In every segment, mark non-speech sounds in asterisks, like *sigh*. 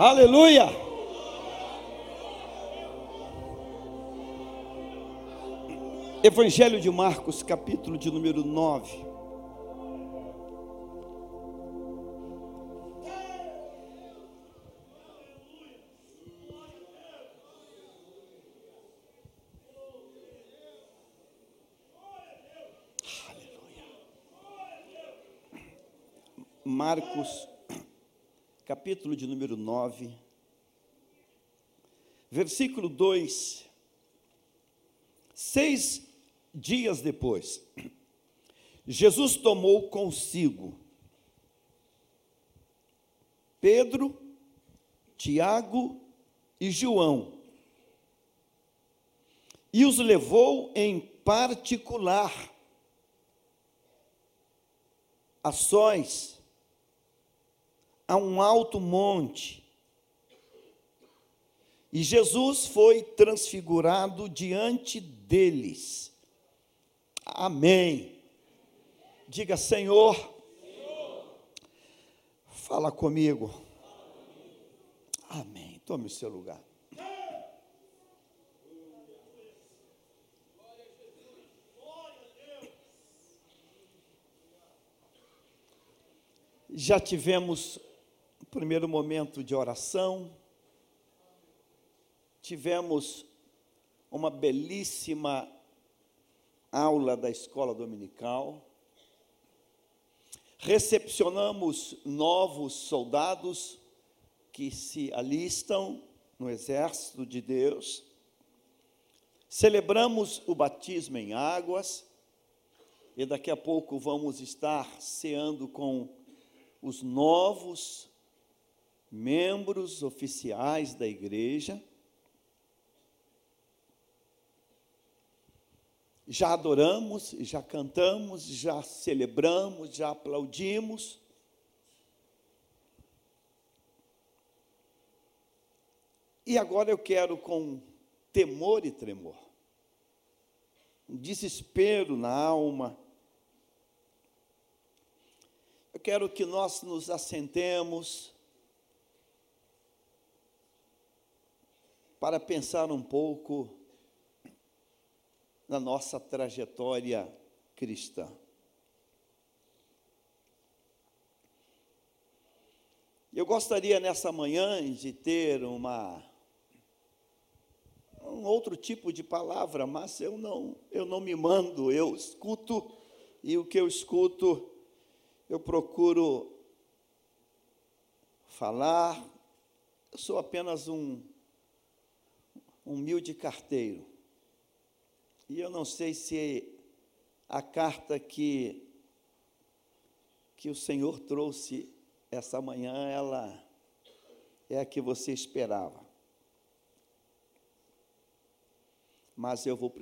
Aleluia! Evangelho de Marcos, capítulo de número 9. Marcos, capítulo de número 9, versículo 2. Seis dias depois, Jesus tomou consigo Pedro, Tiago e João e os levou em particular a sós a um alto monte. E Jesus foi transfigurado diante deles. Amém. Diga, Senhor, fala comigo. Amém. Tome o seu lugar. Já tivemos primeiro momento de oração, tivemos uma belíssima aula da escola dominical, recepcionamos novos soldados que se alistam no exército de Deus, celebramos o batismo em águas, e daqui a pouco vamos estar ceando com os novos membros oficiais da igreja, já adoramos, já cantamos, já celebramos, já aplaudimos. E agora eu quero, com temor e tremor, um desespero na alma, eu quero que nós nos assentemos, para pensar um pouco na nossa trajetória cristã. Eu gostaria nessa manhã de ter uma um outro tipo de palavra, mas eu não eu não me mando, eu escuto e o que eu escuto eu procuro falar. Eu sou apenas um humilde carteiro. E eu não sei se a carta que, que o Senhor trouxe essa manhã, ela é a que você esperava. Mas eu vou,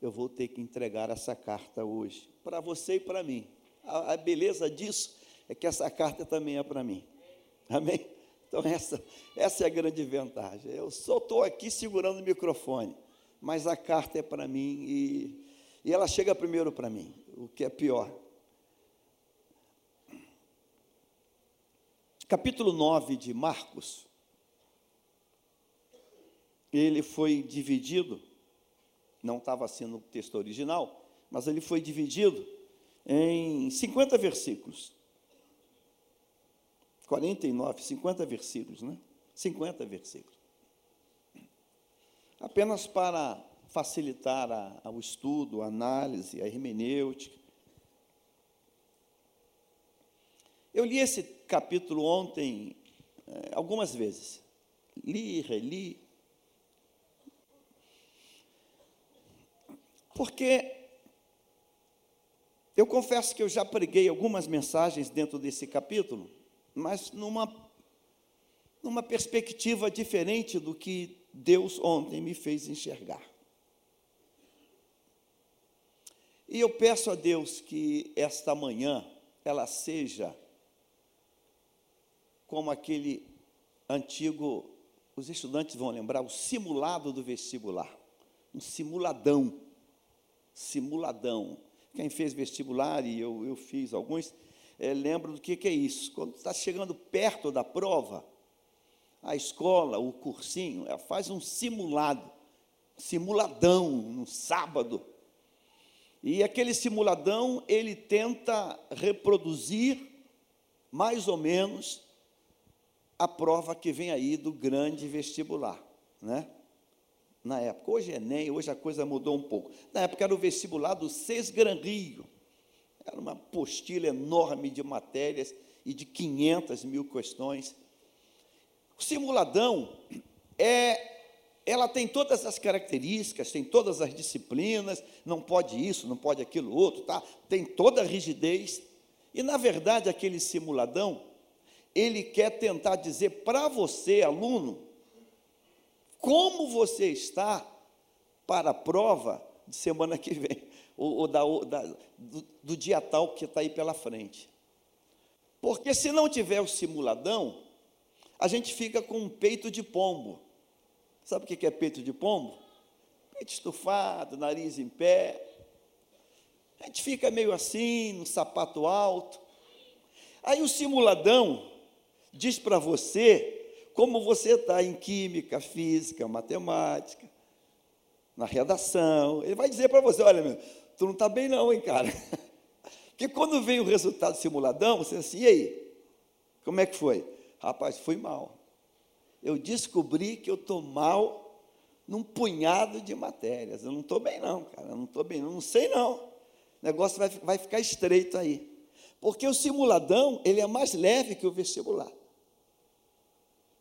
eu vou ter que entregar essa carta hoje, para você e para mim. A, a beleza disso é que essa carta também é para mim. Amém? Então, *laughs* essa, essa é a grande vantagem. Eu só estou aqui segurando o microfone, mas a carta é para mim e, e ela chega primeiro para mim, o que é pior. Capítulo 9 de Marcos, ele foi dividido, não estava assim no texto original, mas ele foi dividido em 50 versículos. 49, 50 versículos, né? 50 versículos. Apenas para facilitar a, estudo, a análise, a hermenêutica. Eu li esse capítulo ontem é, algumas vezes. Li, reli. Porque eu confesso que eu já preguei algumas mensagens dentro desse capítulo mas numa, numa perspectiva diferente do que Deus ontem me fez enxergar. E eu peço a Deus que esta manhã ela seja como aquele antigo, os estudantes vão lembrar, o simulado do vestibular. Um simuladão. Simuladão. Quem fez vestibular, e eu, eu fiz alguns, é, lembro do que, que é isso. Quando está chegando perto da prova, a escola, o cursinho, ela faz um simulado, simuladão no sábado. E aquele simuladão, ele tenta reproduzir mais ou menos a prova que vem aí do grande vestibular, né? Na época, hoje é Enem, hoje a coisa mudou um pouco. Na época era o vestibular do Seis Gran Rio. Era uma apostila enorme de matérias e de 500 mil questões. O simuladão é ela tem todas as características, tem todas as disciplinas, não pode isso, não pode aquilo outro, tá? Tem toda a rigidez. E na verdade, aquele simuladão, ele quer tentar dizer para você, aluno, como você está para a prova de semana que vem, ou, ou da, da, do, do dia tal que está aí pela frente. Porque se não tiver o simuladão, a gente fica com um peito de pombo. Sabe o que é peito de pombo? Peito estufado, nariz em pé. A gente fica meio assim, no sapato alto. Aí o simuladão diz para você como você está em química, física, matemática, na redação. Ele vai dizer para você: olha, meu, tu não está bem, não, hein, cara. *laughs* Porque quando vem o resultado do simuladão, você diz assim: e aí? Como é que foi? Rapaz, fui mal eu descobri que eu estou mal num punhado de matérias. Eu não estou bem, não, cara. Eu não estou bem, não, não sei não. O negócio vai, vai ficar estreito aí. Porque o simuladão, ele é mais leve que o vestibular.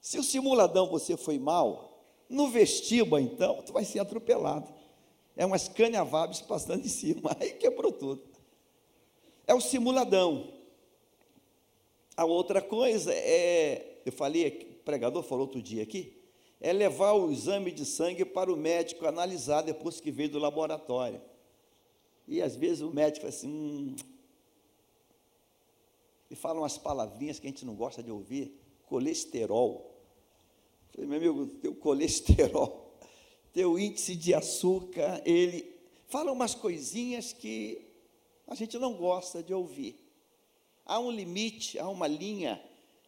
Se o simuladão você foi mal, no vestibular, então, tu vai ser atropelado. É umas canhavabes passando em cima. Aí quebrou tudo. É o simuladão. A outra coisa é, eu falei aqui, pregador falou outro dia aqui, é levar o exame de sangue para o médico analisar depois que veio do laboratório. E às vezes o médico fala assim, hum, fala umas palavrinhas que a gente não gosta de ouvir, colesterol. Eu falei, meu amigo, teu colesterol, teu índice de açúcar, ele fala umas coisinhas que a gente não gosta de ouvir. Há um limite, há uma linha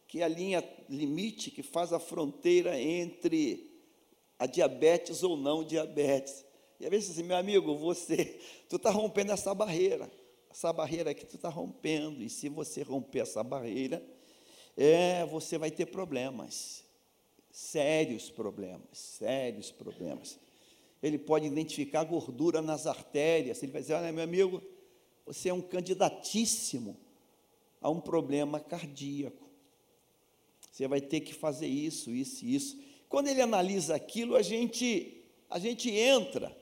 que é a linha limite que faz a fronteira entre a diabetes ou não diabetes. E às vezes assim, meu amigo, você, *laughs* tu está rompendo essa barreira, essa barreira que tu está rompendo, e se você romper essa barreira, é, você vai ter problemas, sérios problemas, sérios problemas. Ele pode identificar gordura nas artérias, ele vai dizer, olha, meu amigo, você é um candidatíssimo a um problema cardíaco. Você vai ter que fazer isso, isso e isso. Quando ele analisa aquilo, a gente, a gente entra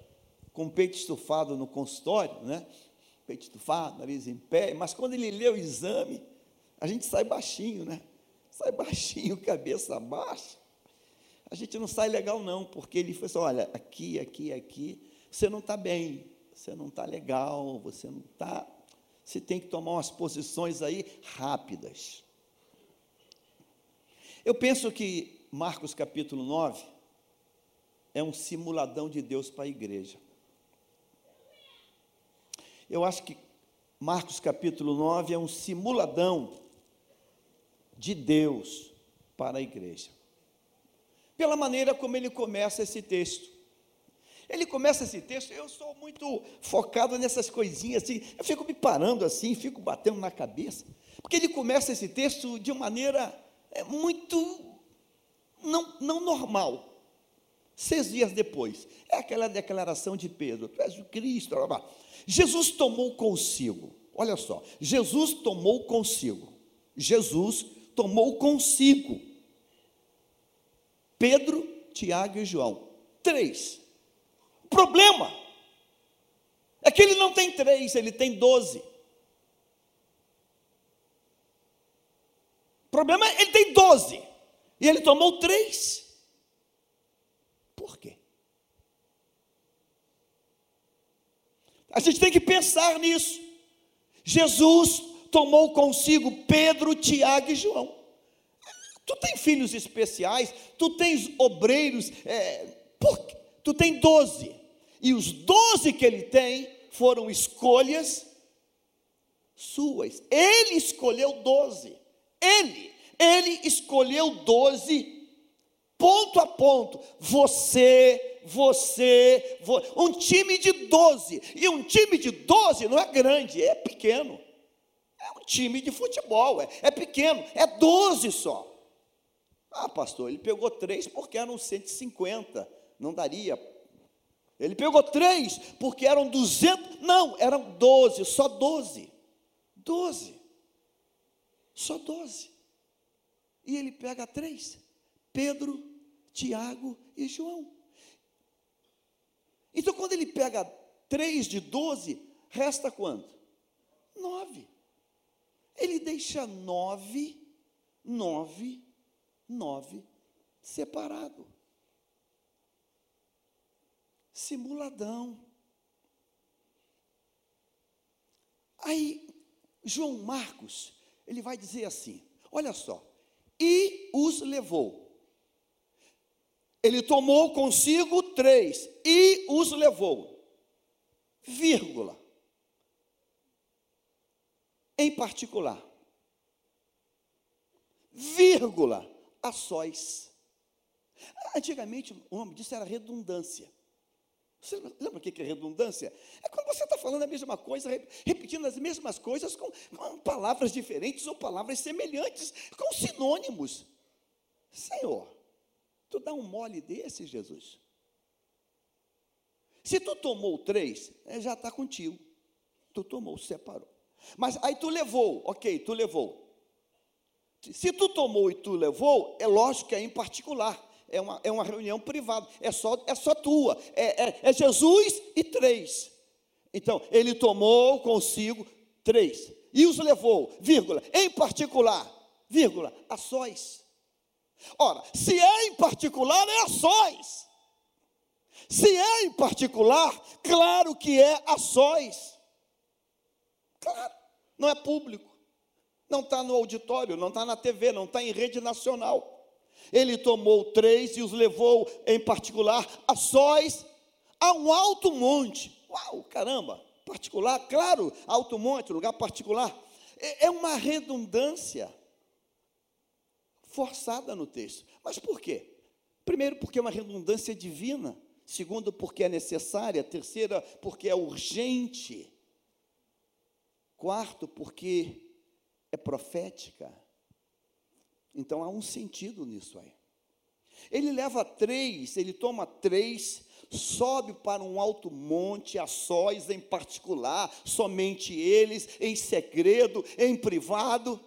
com o peito estufado no consultório, né? Peito estufado, nariz em pé, mas quando ele lê o exame, a gente sai baixinho, né? Sai baixinho, *laughs* cabeça baixa. A gente não sai legal, não, porque ele falou assim: olha, aqui, aqui, aqui, você não está bem, você não está legal, você não está. Você tem que tomar umas posições aí rápidas. Eu penso que Marcos capítulo 9 é um simuladão de Deus para a igreja. Eu acho que Marcos capítulo 9 é um simuladão de Deus para a igreja. Pela maneira como ele começa esse texto. Ele começa esse texto, eu sou muito focado nessas coisinhas assim, eu fico me parando assim, fico batendo na cabeça, porque ele começa esse texto de maneira é muito não, não normal. Seis dias depois, é aquela declaração de Pedro: Tu és o Cristo. Blá, blá. Jesus tomou consigo, olha só, Jesus tomou consigo, Jesus tomou consigo Pedro, Tiago e João. Três. Problema é que ele não tem três, ele tem doze. O problema é ele tem 12 e ele tomou três. Por quê? A gente tem que pensar nisso. Jesus tomou consigo Pedro, Tiago e João. Tu tem filhos especiais, tu tens obreiros, é, por tu tem doze. E os doze que ele tem foram escolhas suas. Ele escolheu doze. Ele, ele escolheu doze ponto a ponto. Você, você, vo- um time de 12. E um time de 12 não é grande, é pequeno. É um time de futebol, é, é pequeno, é 12 só. Ah, pastor, ele pegou três porque eram 150, não daria. Ele pegou três porque eram 200, não, eram 12, só 12. 12. Só 12. E ele pega três: Pedro, Tiago e João. Então, quando ele pega três de 12, resta quanto? Nove. Ele deixa nove, nove, nove separado. Simuladão. Aí, João Marcos, ele vai dizer assim: olha só, e os levou. Ele tomou consigo três e os levou, vírgula. Em particular, vírgula, a sós. Antigamente, o nome disso era redundância. Você lembra o que é redundância? É quando você está falando a mesma coisa, re- repetindo as mesmas coisas com, com palavras diferentes ou palavras semelhantes, com sinônimos. Senhor, tu dá um mole desse, Jesus? Se tu tomou três, é, já está contigo. Tu tomou, separou. Mas aí tu levou, ok, tu levou. Se tu tomou e tu levou, é lógico que é em particular. É uma, é uma reunião privada. É só, é só tua. É, é, é Jesus e três. Então, ele tomou consigo três. E os levou, vírgula, em particular, vírgula, a sós. Ora, se é em particular, é a sós. Se é em particular, claro que é a sós. Claro, não é público. Não está no auditório, não está na TV, não está em rede nacional. Ele tomou três e os levou, em particular, a sós, a um alto monte. Uau, caramba, particular, claro, alto monte, lugar particular. É, é uma redundância forçada no texto. Mas por quê? Primeiro, porque é uma redundância divina. Segundo, porque é necessária. Terceira, porque é urgente. Quarto, porque é profética. Então há um sentido nisso aí. Ele leva três, ele toma três, sobe para um alto monte, a sós em particular, somente eles, em segredo, em privado,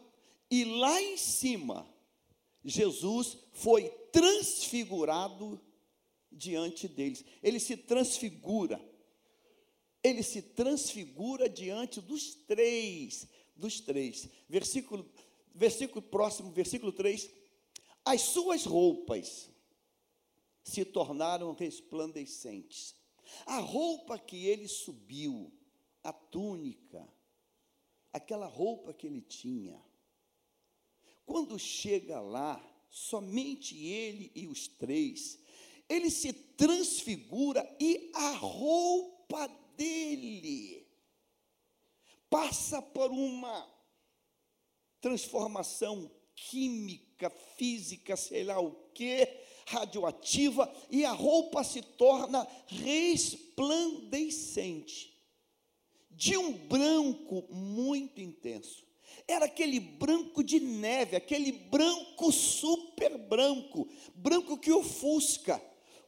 e lá em cima, Jesus foi transfigurado diante deles. Ele se transfigura. Ele se transfigura diante dos três, dos três. Versículo versículo próximo, versículo 3. As suas roupas se tornaram resplandecentes. A roupa que ele subiu, a túnica, aquela roupa que ele tinha. Quando chega lá, somente ele e os três, ele se transfigura e a roupa dele passa por uma transformação química, física, sei lá o que, radioativa, e a roupa se torna resplandecente, de um branco muito intenso. Era aquele branco de neve, aquele branco super branco, branco que ofusca,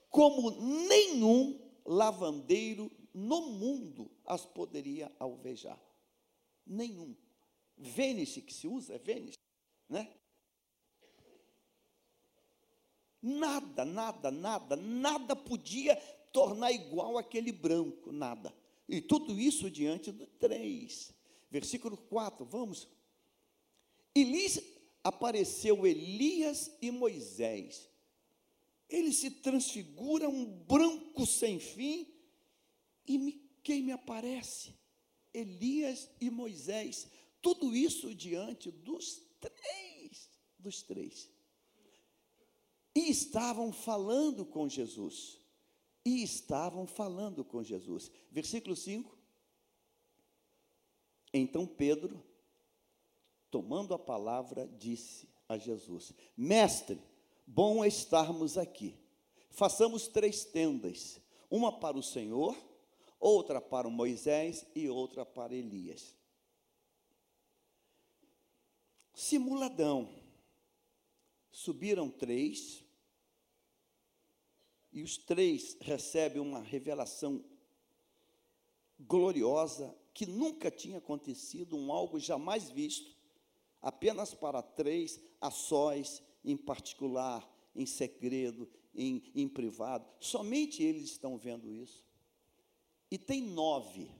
como nenhum lavandeiro no mundo as poderia alvejar. Nenhum. Vênice que se usa, é Vênice, né? Nada, nada, nada, nada podia tornar igual aquele branco, nada. E tudo isso diante do 3. Versículo 4, vamos. E lhes apareceu Elias e Moisés. Ele se transfigura um branco sem fim. E me, quem me aparece? Elias e Moisés. Tudo isso diante dos três, dos três. E estavam falando com Jesus. E estavam falando com Jesus. Versículo 5. Então Pedro, tomando a palavra, disse a Jesus: Mestre, bom é estarmos aqui. Façamos três tendas: uma para o Senhor, outra para Moisés e outra para Elias. Simuladão. Subiram três, e os três recebem uma revelação gloriosa que nunca tinha acontecido, um algo jamais visto, apenas para três, a sós, em particular, em segredo, em, em privado. Somente eles estão vendo isso. E tem nove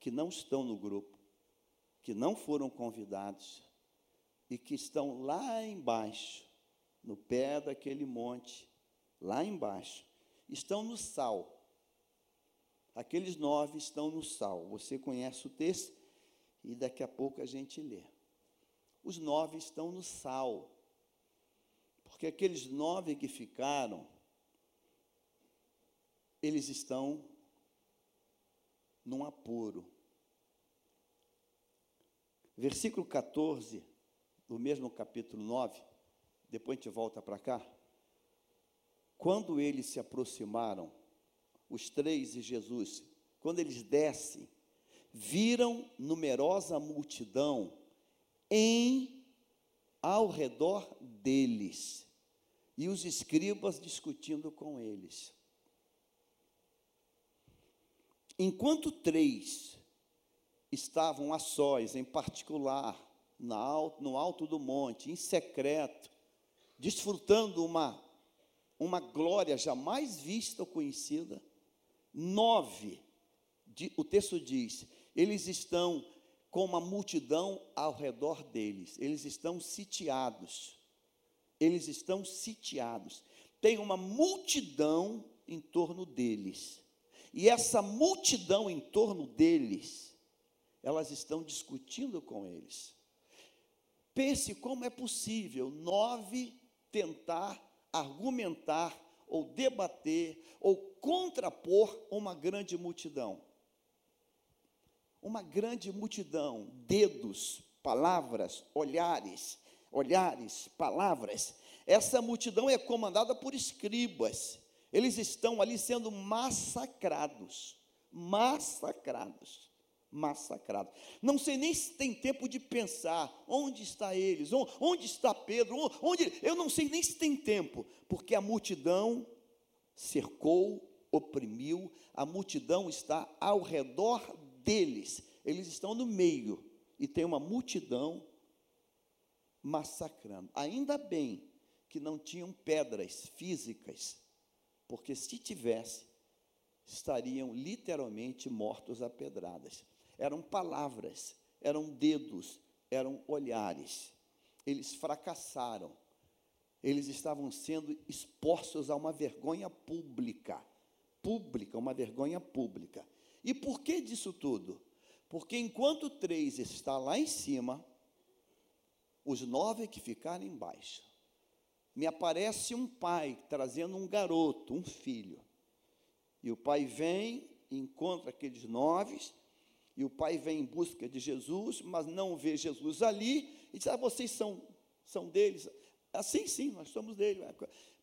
que não estão no grupo, que não foram convidados e que estão lá embaixo, no pé daquele monte, lá embaixo, estão no sal. Aqueles nove estão no sal. Você conhece o texto e daqui a pouco a gente lê. Os nove estão no sal. Porque aqueles nove que ficaram, eles estão num apuro. Versículo 14, do mesmo capítulo 9, depois a gente volta para cá. Quando eles se aproximaram, os três e Jesus, quando eles descem, viram numerosa multidão em ao redor deles e os escribas discutindo com eles. Enquanto três estavam a sós, em particular, no alto do monte, em secreto, desfrutando uma, uma glória jamais vista ou conhecida, nove, o texto diz, eles estão com uma multidão ao redor deles, eles estão sitiados eles estão sitiados. Tem uma multidão em torno deles. E essa multidão em torno deles, elas estão discutindo com eles. Pense como é possível nove tentar argumentar ou debater ou contrapor uma grande multidão. Uma grande multidão, dedos, palavras, olhares, olhares, palavras. Essa multidão é comandada por escribas. Eles estão ali sendo massacrados. Massacrados. Massacrados. Não sei nem se tem tempo de pensar onde está eles, onde está Pedro, onde. Eu não sei nem se tem tempo, porque a multidão cercou, oprimiu, a multidão está ao redor deles. Eles estão no meio e tem uma multidão massacrando. Ainda bem que não tinham pedras físicas, porque se tivesse, estariam literalmente mortos a pedradas. Eram palavras, eram dedos, eram olhares. Eles fracassaram. Eles estavam sendo expostos a uma vergonha pública. Pública, uma vergonha pública. E por que disso tudo? Porque enquanto três está lá em cima, os nove que ficaram embaixo. Me aparece um pai trazendo um garoto, um filho. E o pai vem, encontra aqueles nove, e o pai vem em busca de Jesus, mas não vê Jesus ali, e diz: Ah, vocês são, são deles. Assim, ah, sim, nós somos dele.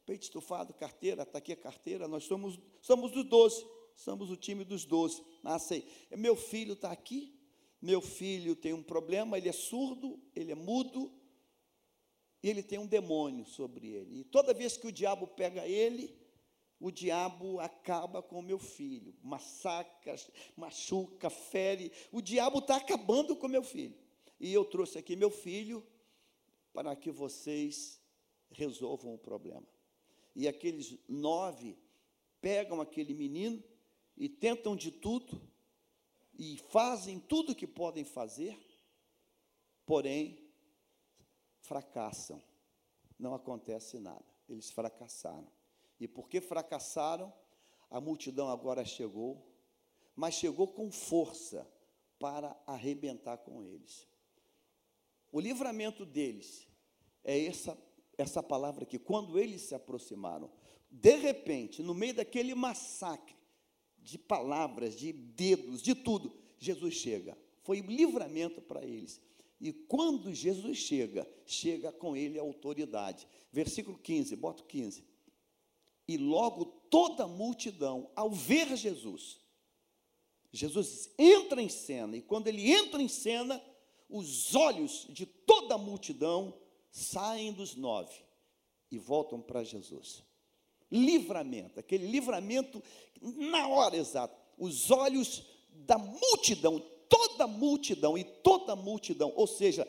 Peito estufado, carteira, está aqui a carteira, nós somos, somos dos doze, somos o time dos doze. Ah, sei. Meu filho está aqui, meu filho tem um problema, ele é surdo, ele é mudo, e ele tem um demônio sobre ele. E toda vez que o diabo pega ele, o diabo acaba com o meu filho, massacra, machuca, fere. O diabo está acabando com meu filho. E eu trouxe aqui meu filho para que vocês resolvam o problema. E aqueles nove pegam aquele menino e tentam de tudo e fazem tudo o que podem fazer, porém, fracassam. Não acontece nada. Eles fracassaram. E porque fracassaram, a multidão agora chegou, mas chegou com força para arrebentar com eles. O livramento deles é essa, essa palavra aqui. Quando eles se aproximaram, de repente, no meio daquele massacre, de palavras, de dedos, de tudo, Jesus chega. Foi livramento para eles. E quando Jesus chega, chega com ele a autoridade. Versículo 15, bota 15. E logo toda a multidão, ao ver Jesus, Jesus entra em cena, e quando ele entra em cena, os olhos de toda a multidão saem dos nove e voltam para Jesus. Livramento, aquele livramento na hora exata. Os olhos da multidão, toda a multidão e toda a multidão, ou seja,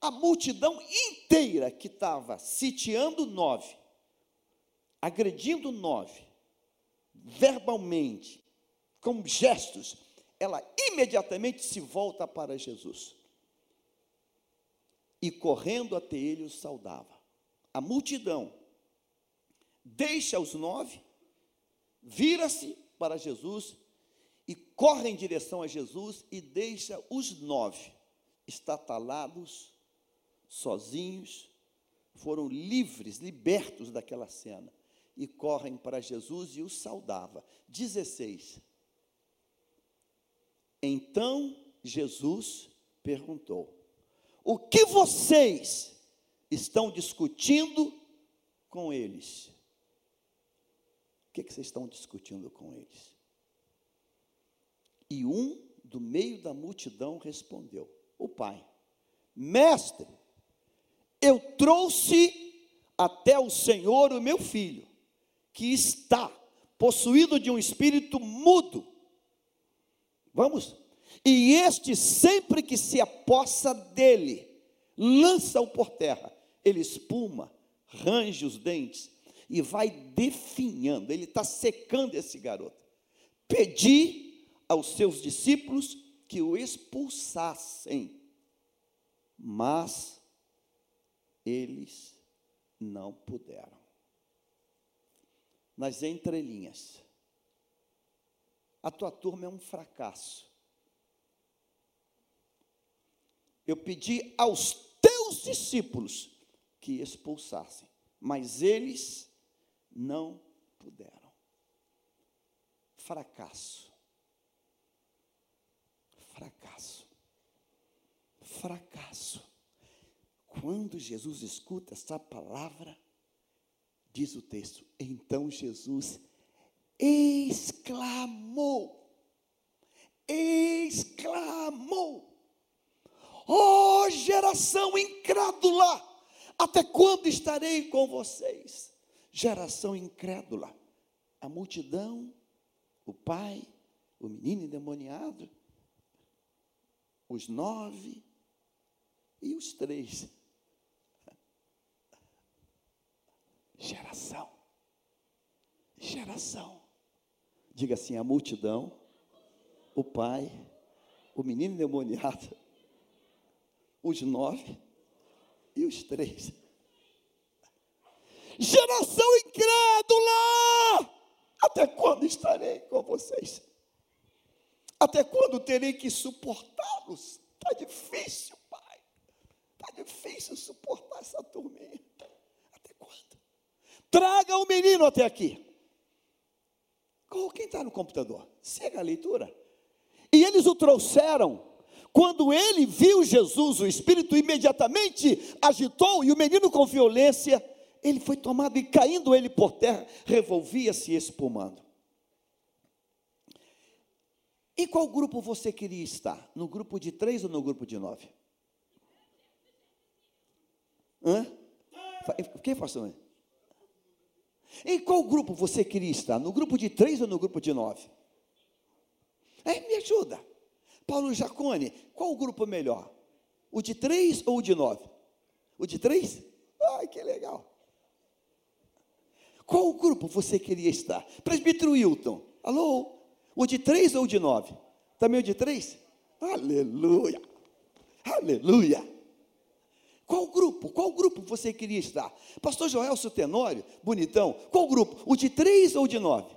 a multidão inteira que estava sitiando nove, agredindo nove, verbalmente, com gestos, ela imediatamente se volta para Jesus. E correndo até ele o saudava. A multidão deixa os nove, vira-se para Jesus e corre em direção a Jesus e deixa os nove estatalados, sozinhos, foram livres, libertos daquela cena e correm para Jesus e o saudava. 16. Então Jesus perguntou: O que vocês estão discutindo com eles? O que, que vocês estão discutindo com eles? E um do meio da multidão respondeu: O pai, mestre, eu trouxe até o Senhor o meu filho, que está possuído de um espírito mudo Vamos? E este, sempre que se apossa dele, lança-o por terra, ele espuma, range os dentes e vai definhando, ele está secando esse garoto. Pedi aos seus discípulos que o expulsassem, mas eles não puderam. Nas entrelinhas, a tua turma é um fracasso. Eu pedi aos teus discípulos que expulsassem, mas eles não puderam. Fracasso. Fracasso. Fracasso. Quando Jesus escuta essa palavra, diz o texto, então Jesus exclamou, exclamou, ó oh, geração incrédula, até quando estarei com vocês? Geração incrédula, a multidão, o pai, o menino endemoniado, os nove e os três. Geração, geração. Diga assim: a multidão, o pai, o menino demoniado, os nove e os três. Geração incrédula! Até quando estarei com vocês? Até quando terei que suportá-los? Está difícil, pai. Está difícil suportar essa turminha. Até quando? Traga o menino até aqui. Quem está no computador? Segue a leitura. E eles o trouxeram. Quando ele viu Jesus, o Espírito imediatamente agitou e o menino com violência, ele foi tomado e caindo ele por terra, revolvia-se espumando. Em qual grupo você queria estar? No grupo de três ou no grupo de nove? Hã? Quem pastor? Em qual grupo você queria estar? No grupo de três ou no grupo de nove? É, me ajuda. Paulo Jacone, qual o grupo melhor? O de três ou o de nove? O de três? Ai, que legal. Qual grupo você queria estar? Presbítero Wilton, alô? O de três ou o de nove? Também o de três? Aleluia! Aleluia! Qual grupo? Qual grupo você queria estar? Pastor Joelso Tenório, bonitão. Qual grupo? O de três ou o de nove?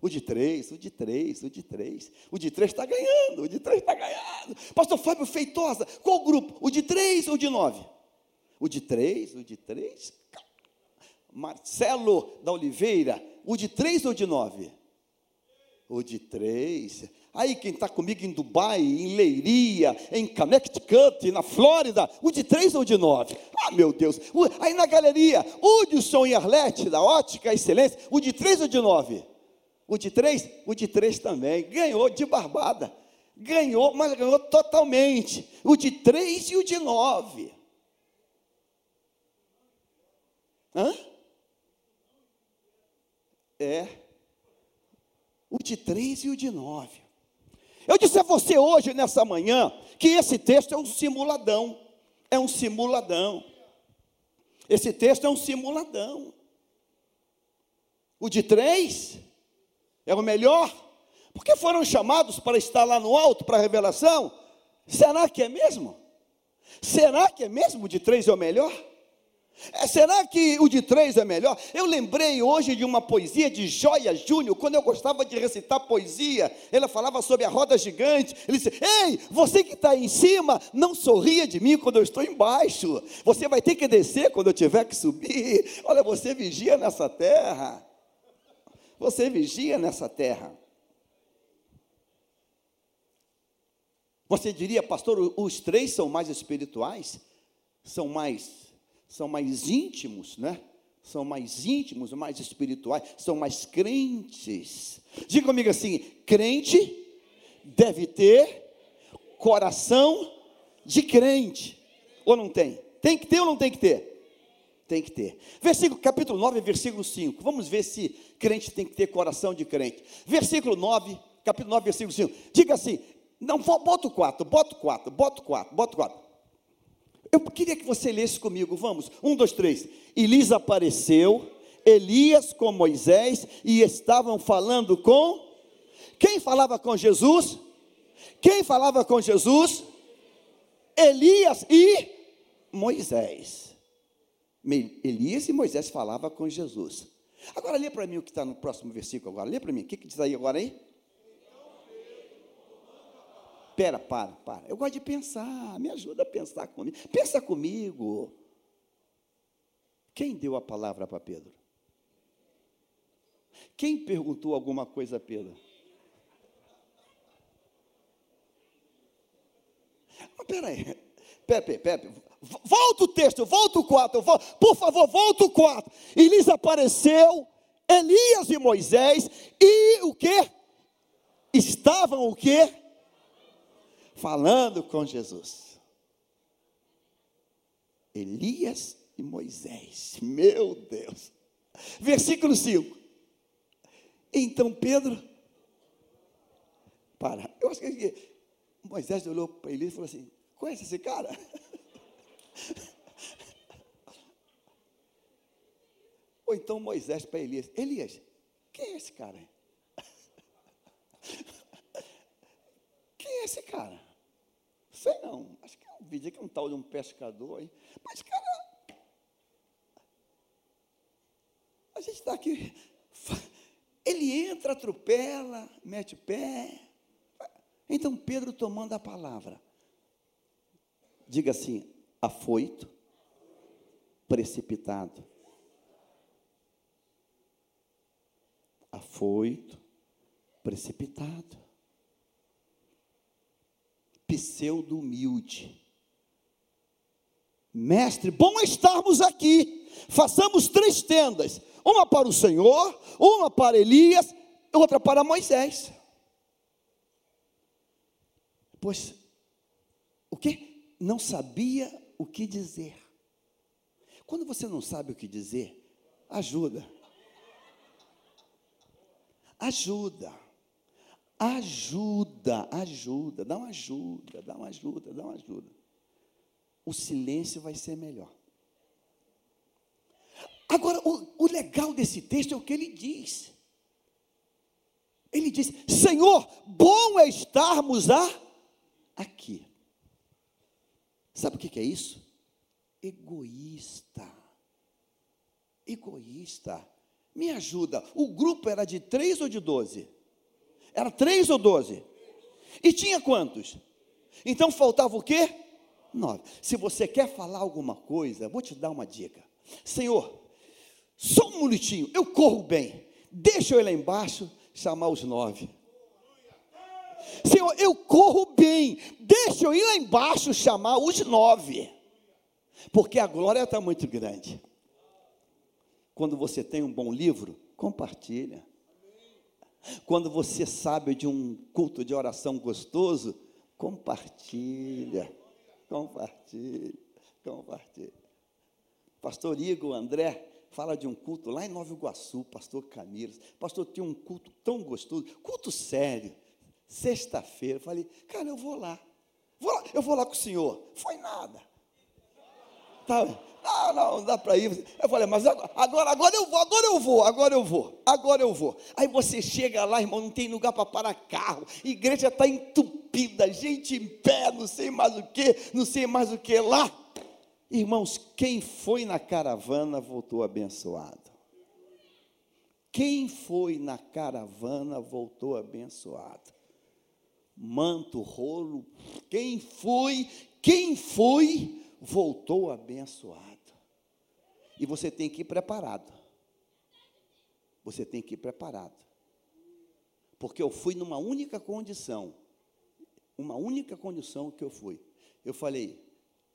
O de três, o de três, o de três. O de três está ganhando, o de três está ganhando. Pastor Fábio Feitosa, qual grupo? O de três ou o de nove? O de três, o de três. Marcelo da Oliveira, o de três ou de nove? O de três. Aí quem está comigo em Dubai, em Leiria, em Connecticut, na Flórida, o de três ou de nove? Ah, meu Deus. Aí na galeria, Hudson e Arlete, da Ótica Excelência, o de três ou de nove? O de três? O de três também. Ganhou de barbada. Ganhou, mas ganhou totalmente. O de três e o de nove. Hã? É. O de três e o de nove. Eu disse a você hoje, nessa manhã, que esse texto é um simuladão. É um simuladão. Esse texto é um simuladão. O de três é o melhor, porque foram chamados para estar lá no alto, para a revelação. Será que é mesmo? Será que é mesmo o de três é o melhor? É, será que o de três é melhor? Eu lembrei hoje de uma poesia de Joia Júnior, quando eu gostava de recitar poesia. Ela falava sobre a roda gigante. Ele disse: Ei, você que está em cima, não sorria de mim quando eu estou embaixo. Você vai ter que descer quando eu tiver que subir. Olha, você vigia nessa terra. Você vigia nessa terra. Você diria, pastor, os três são mais espirituais? São mais são mais íntimos, né? São mais íntimos, mais espirituais, são mais crentes. Diga comigo assim: crente deve ter coração de crente. Ou não tem? Tem que ter ou não tem que ter? Tem que ter. Versículo, capítulo 9, versículo 5. Vamos ver se crente tem que ter coração de crente. Versículo 9, capítulo 9, versículo 5. Diga assim: não, bota o 4, bota o 4, bota o 4, bota o 4. Eu queria que você lesse comigo, vamos. Um, dois, três. E lhes apareceu Elias com Moisés e estavam falando com. Quem falava com Jesus? Quem falava com Jesus? Elias e Moisés. Elias e Moisés falavam com Jesus. Agora lê para mim o que está no próximo versículo agora. Lê para mim. O que, que diz aí agora aí? Pera, para, para. Eu gosto de pensar, me ajuda a pensar comigo. Pensa comigo. Quem deu a palavra para Pedro? Quem perguntou alguma coisa a Pedro? Mas peraí, Pepe, Pepe, volta o texto, volta o 4, por favor, volta o 4. E lhes apareceu Elias e Moisés, e o que? Estavam o que? Falando com Jesus. Elias e Moisés, meu Deus. Versículo 5. Então Pedro, para, eu acho que Moisés olhou para Elias e falou assim: Conhece esse cara? *laughs* Ou então Moisés para Elias: Elias, quem é esse cara? *laughs* Quem é esse cara? Sei não, acho que é um vídeo que é um tal de um pescador aí. Mas, cara, a gente está aqui. Ele entra, atropela, mete pé. Então Pedro tomando a palavra. Diga assim: afoito, precipitado. Afoito, precipitado pseudo-humilde. Mestre, bom estarmos aqui. Façamos três tendas: uma para o Senhor, uma para Elias, outra para Moisés. Pois, o que? Não sabia o que dizer. Quando você não sabe o que dizer, ajuda. Ajuda. Ajuda, ajuda, dá uma ajuda, dá uma ajuda, dá uma ajuda. O silêncio vai ser melhor. Agora, o, o legal desse texto é o que ele diz. Ele diz: Senhor, bom é estarmos a, aqui. Sabe o que é isso? Egoísta. Egoísta. Me ajuda. O grupo era de três ou de doze? Era três ou doze? E tinha quantos? Então faltava o quê? Nove. Se você quer falar alguma coisa, vou te dar uma dica. Senhor, só um minutinho, eu corro bem. Deixa eu ir lá embaixo chamar os nove. Senhor, eu corro bem, deixa eu ir lá embaixo chamar os nove, porque a glória está muito grande. Quando você tem um bom livro, compartilha. Quando você sabe de um culto de oração gostoso, compartilha. Compartilha. Compartilha. Pastor Igor André fala de um culto lá em Nova Iguaçu, pastor Camilo. Pastor, tinha um culto tão gostoso, culto sério. Sexta-feira, falei, cara, eu vou lá. vou lá. Eu vou lá com o senhor. Foi nada. Tá, não, não, não dá para ir. Eu falei, mas agora, agora eu vou, agora eu vou, agora eu vou, agora eu vou. Aí você chega lá, irmão, não tem lugar para parar carro, igreja está entupida, gente em pé, não sei mais o que, não sei mais o que lá. Irmãos, quem foi na caravana voltou abençoado. Quem foi na caravana voltou abençoado. Manto, rolo, quem foi, quem foi, voltou abençoado. E você tem que ir preparado. Você tem que ir preparado. Porque eu fui numa única condição. Uma única condição que eu fui. Eu falei,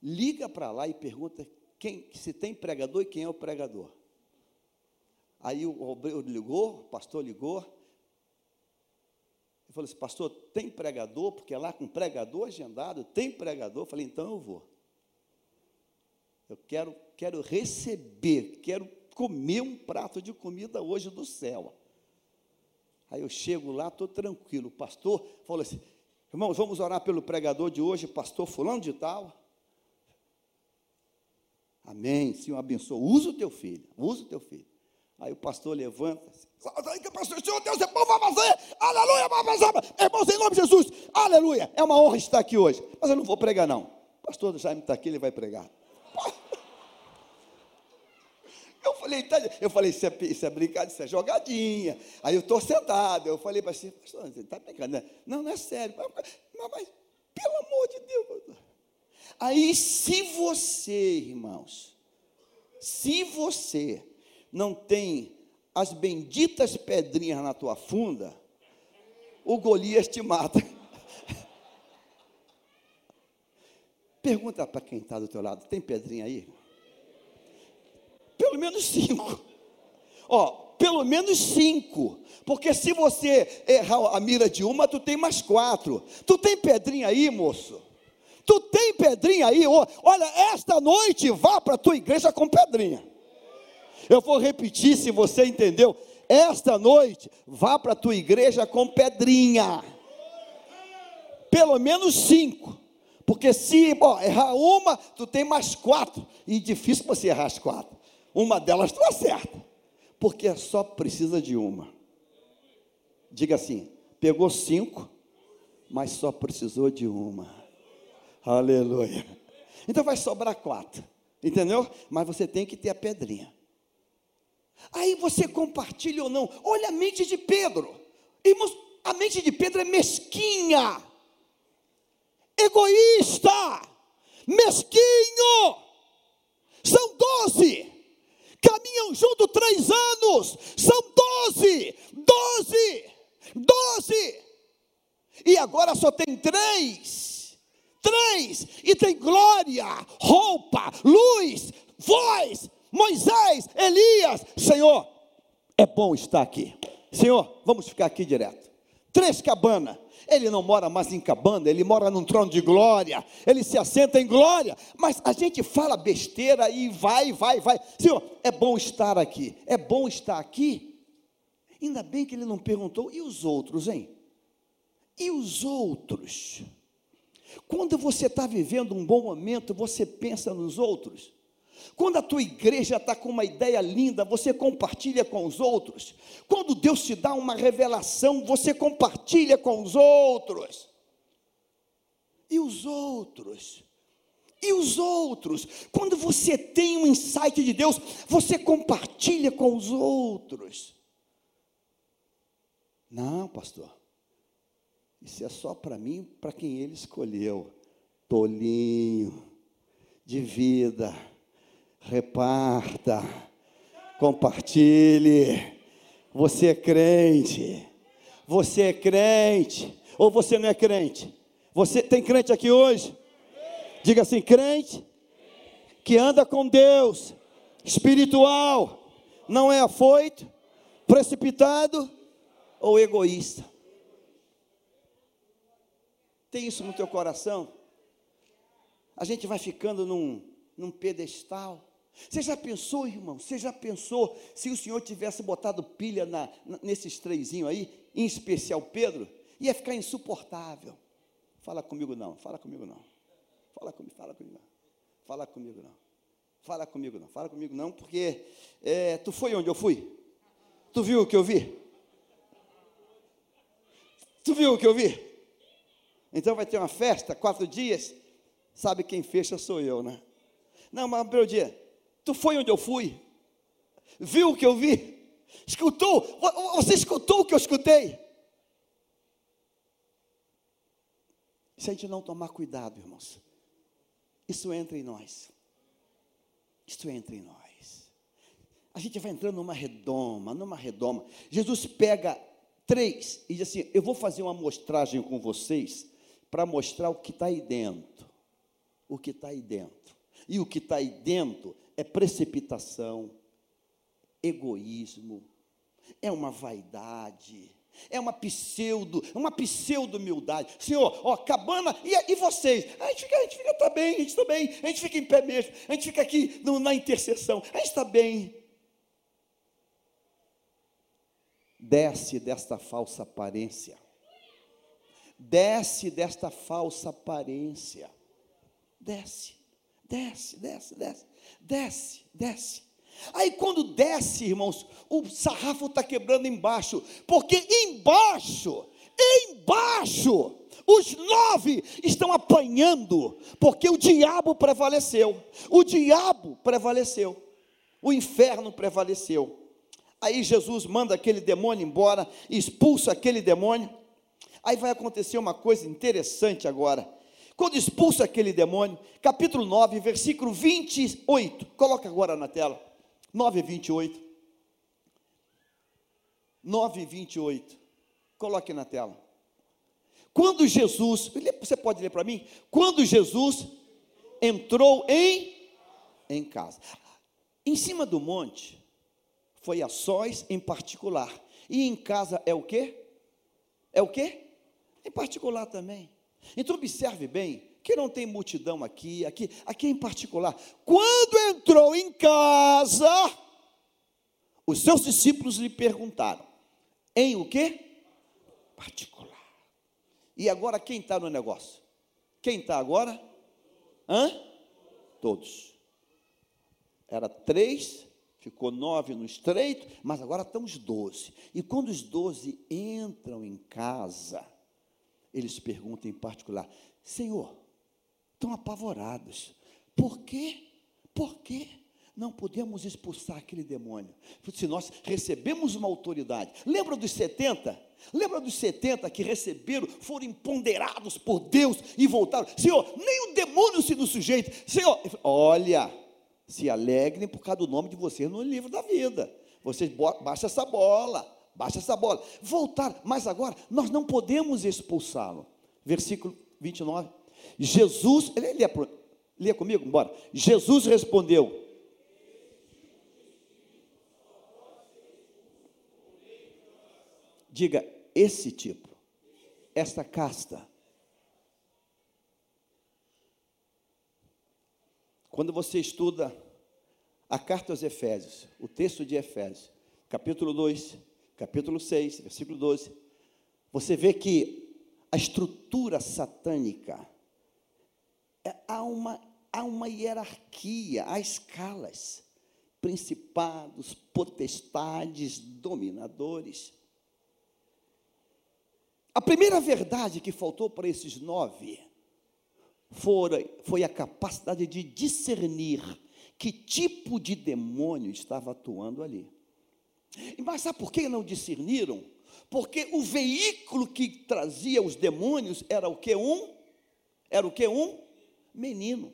liga para lá e pergunta quem, se tem pregador e quem é o pregador. Aí o obreiro ligou, o pastor ligou. Ele falou assim, pastor, tem pregador? Porque é lá com pregador agendado, tem pregador? Eu falei, então eu vou. Eu quero, quero receber, quero comer um prato de comida hoje do céu. Aí eu chego lá, estou tranquilo. O pastor falou assim: irmãos, vamos orar pelo pregador de hoje, pastor Fulano de Tal. Amém. Senhor, abençoa. Usa o teu filho, usa o teu filho. Aí o pastor levanta. Aí que pastor, Senhor Deus é bom, vai fazer. Aleluia, vai fazer. Irmãos, em nome de Jesus, aleluia. É uma honra estar aqui hoje. Mas eu não vou pregar, não. O pastor Jaime está aqui, ele vai pregar. Eu falei, tá, eu falei, isso é, isso é brincadeira, isso é jogadinha. Aí eu estou sentado, eu falei para você, pastor, você está brincando? Né? Não, não é sério. Mas, mas, mas, pelo amor de Deus. Aí, se você, irmãos, se você não tem as benditas pedrinhas na tua funda, o Golias te mata. *laughs* Pergunta para quem está do teu lado, tem pedrinha aí? Pelo menos cinco. Ó, pelo menos cinco. Porque se você errar a mira de uma, tu tem mais quatro. Tu tem pedrinha aí, moço? Tu tem pedrinha aí? Olha, esta noite vá para a tua igreja com pedrinha. Eu vou repetir se você entendeu. Esta noite vá para a tua igreja com pedrinha. Pelo menos cinco. Porque se bom, errar uma, tu tem mais quatro. E difícil você errar as quatro. Uma delas tu acerta. Porque só precisa de uma. Diga assim: pegou cinco, mas só precisou de uma. Aleluia. Então vai sobrar quatro. Entendeu? Mas você tem que ter a pedrinha. Aí você compartilha ou não. Olha a mente de Pedro. Irmãos, a mente de Pedro é mesquinha, egoísta, mesquinho. São doze. Caminham junto três anos. São doze. Doze. Doze. E agora só tem três três, e tem glória, roupa, luz, voz, Moisés, Elias. Senhor, é bom estar aqui. Senhor, vamos ficar aqui direto. Três cabanas. Ele não mora mais em cabana, ele mora num trono de glória, ele se assenta em glória, mas a gente fala besteira e vai, vai, vai. Senhor, é bom estar aqui, é bom estar aqui. Ainda bem que ele não perguntou, e os outros, hein? E os outros? Quando você está vivendo um bom momento, você pensa nos outros. Quando a tua igreja está com uma ideia linda, você compartilha com os outros. Quando Deus te dá uma revelação, você compartilha com os outros. E os outros? E os outros? Quando você tem um insight de Deus, você compartilha com os outros. Não, pastor. Isso é só para mim, para quem ele escolheu. Tolinho, de vida, reparta, compartilhe. Você é crente, Você é crente ou você não é crente? Você tem crente aqui hoje? Diga assim: crente que anda com Deus, espiritual, não é afoito, precipitado ou egoísta. Tem isso no teu coração? A gente vai ficando num, num pedestal. Você já pensou, irmão? Você já pensou se o Senhor tivesse botado pilha na, nesses trezinhos aí, em especial Pedro, ia ficar insuportável. Fala comigo não, fala comigo não. Fala comigo, fala comigo não. Fala comigo não. Fala comigo não, fala comigo não, porque é, tu foi onde eu fui? Tu viu o que eu vi? Tu viu o que eu vi? Então vai ter uma festa, quatro dias. Sabe quem fecha sou eu, né? Não, mas primeiro dia, tu foi onde eu fui? Viu o que eu vi? Escutou? Você escutou o que eu escutei? Se a gente não tomar cuidado, irmãos, isso entra em nós. Isso entra em nós. A gente vai entrando numa redoma, numa redoma. Jesus pega três e diz assim: Eu vou fazer uma amostragem com vocês para mostrar o que está aí dentro. O que está aí dentro. E o que está aí dentro é precipitação, egoísmo, é uma vaidade, é uma pseudo, uma pseudo-humildade. Senhor, ó, cabana, e, e vocês? A gente fica, a gente fica, tá bem, a gente está bem, a gente fica em pé mesmo, a gente fica aqui no, na intercessão, a gente está bem. Desce desta falsa aparência. Desce desta falsa aparência. Desce, desce, desce, desce, desce, desce. Aí quando desce, irmãos, o sarrafo está quebrando embaixo, porque embaixo, embaixo, os nove estão apanhando, porque o diabo prevaleceu, o diabo prevaleceu, o inferno prevaleceu. Aí Jesus manda aquele demônio embora, expulsa aquele demônio. Aí vai acontecer uma coisa interessante agora. Quando expulsa aquele demônio, capítulo 9, versículo 28, coloca agora na tela. 9, 28. 9, 28. Coloque na tela. Quando Jesus, você pode ler para mim? Quando Jesus entrou em em casa. Em cima do monte foi a sós em particular. E em casa é o quê? É o quê? Em particular também. Então observe bem que não tem multidão aqui, aqui, aqui em particular. Quando entrou em casa, os seus discípulos lhe perguntaram: em o que? Particular. E agora quem está no negócio? Quem está agora? Hã? Todos. Era três, ficou nove no estreito, mas agora estão os doze. E quando os doze entram em casa, eles perguntam em particular: Senhor, estão apavorados. Por quê? Por quê? Não podemos expulsar aquele demônio. Se nós recebemos uma autoridade. Lembra dos 70? Lembra dos 70 que receberam, foram empoderados por Deus e voltaram? Senhor, nem o demônio se nos sujeita. Senhor, olha, se alegrem por causa do nome de vocês no livro da vida. Vocês baixa essa bola, baixa essa bola. Voltar, mas agora nós não podemos expulsá-lo. Versículo 29. Jesus, lê, lê comigo, bora. Jesus respondeu: Diga, esse tipo, esta casta. Quando você estuda a carta aos Efésios, o texto de Efésios, capítulo 2, capítulo 6, versículo 12, você vê que a estrutura satânica é, há, uma, há uma hierarquia, há escalas, principados, potestades, dominadores. A primeira verdade que faltou para esses nove foi, foi a capacidade de discernir que tipo de demônio estava atuando ali. Mas sabe por que não discerniram? Porque o veículo que trazia os demônios era o que? Um? Era o que? Um? menino.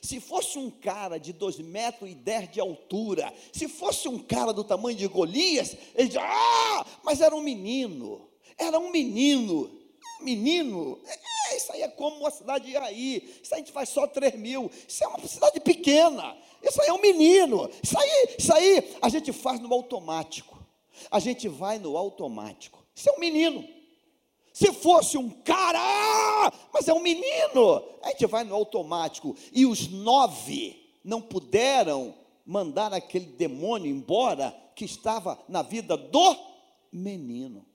Se fosse um cara de dois metros e dez de altura, se fosse um cara do tamanho de Golias, ele dizia, ah, mas era um menino. Era um menino. Menino, é, isso aí é como uma cidade de Iraí. Isso a gente faz só 3 mil. Isso é uma cidade pequena. Isso aí é um menino. Isso aí, isso aí a gente faz no automático. A gente vai no automático. Isso é um menino. Se fosse um cara, mas é um menino, a gente vai no automático. E os nove não puderam mandar aquele demônio embora que estava na vida do menino.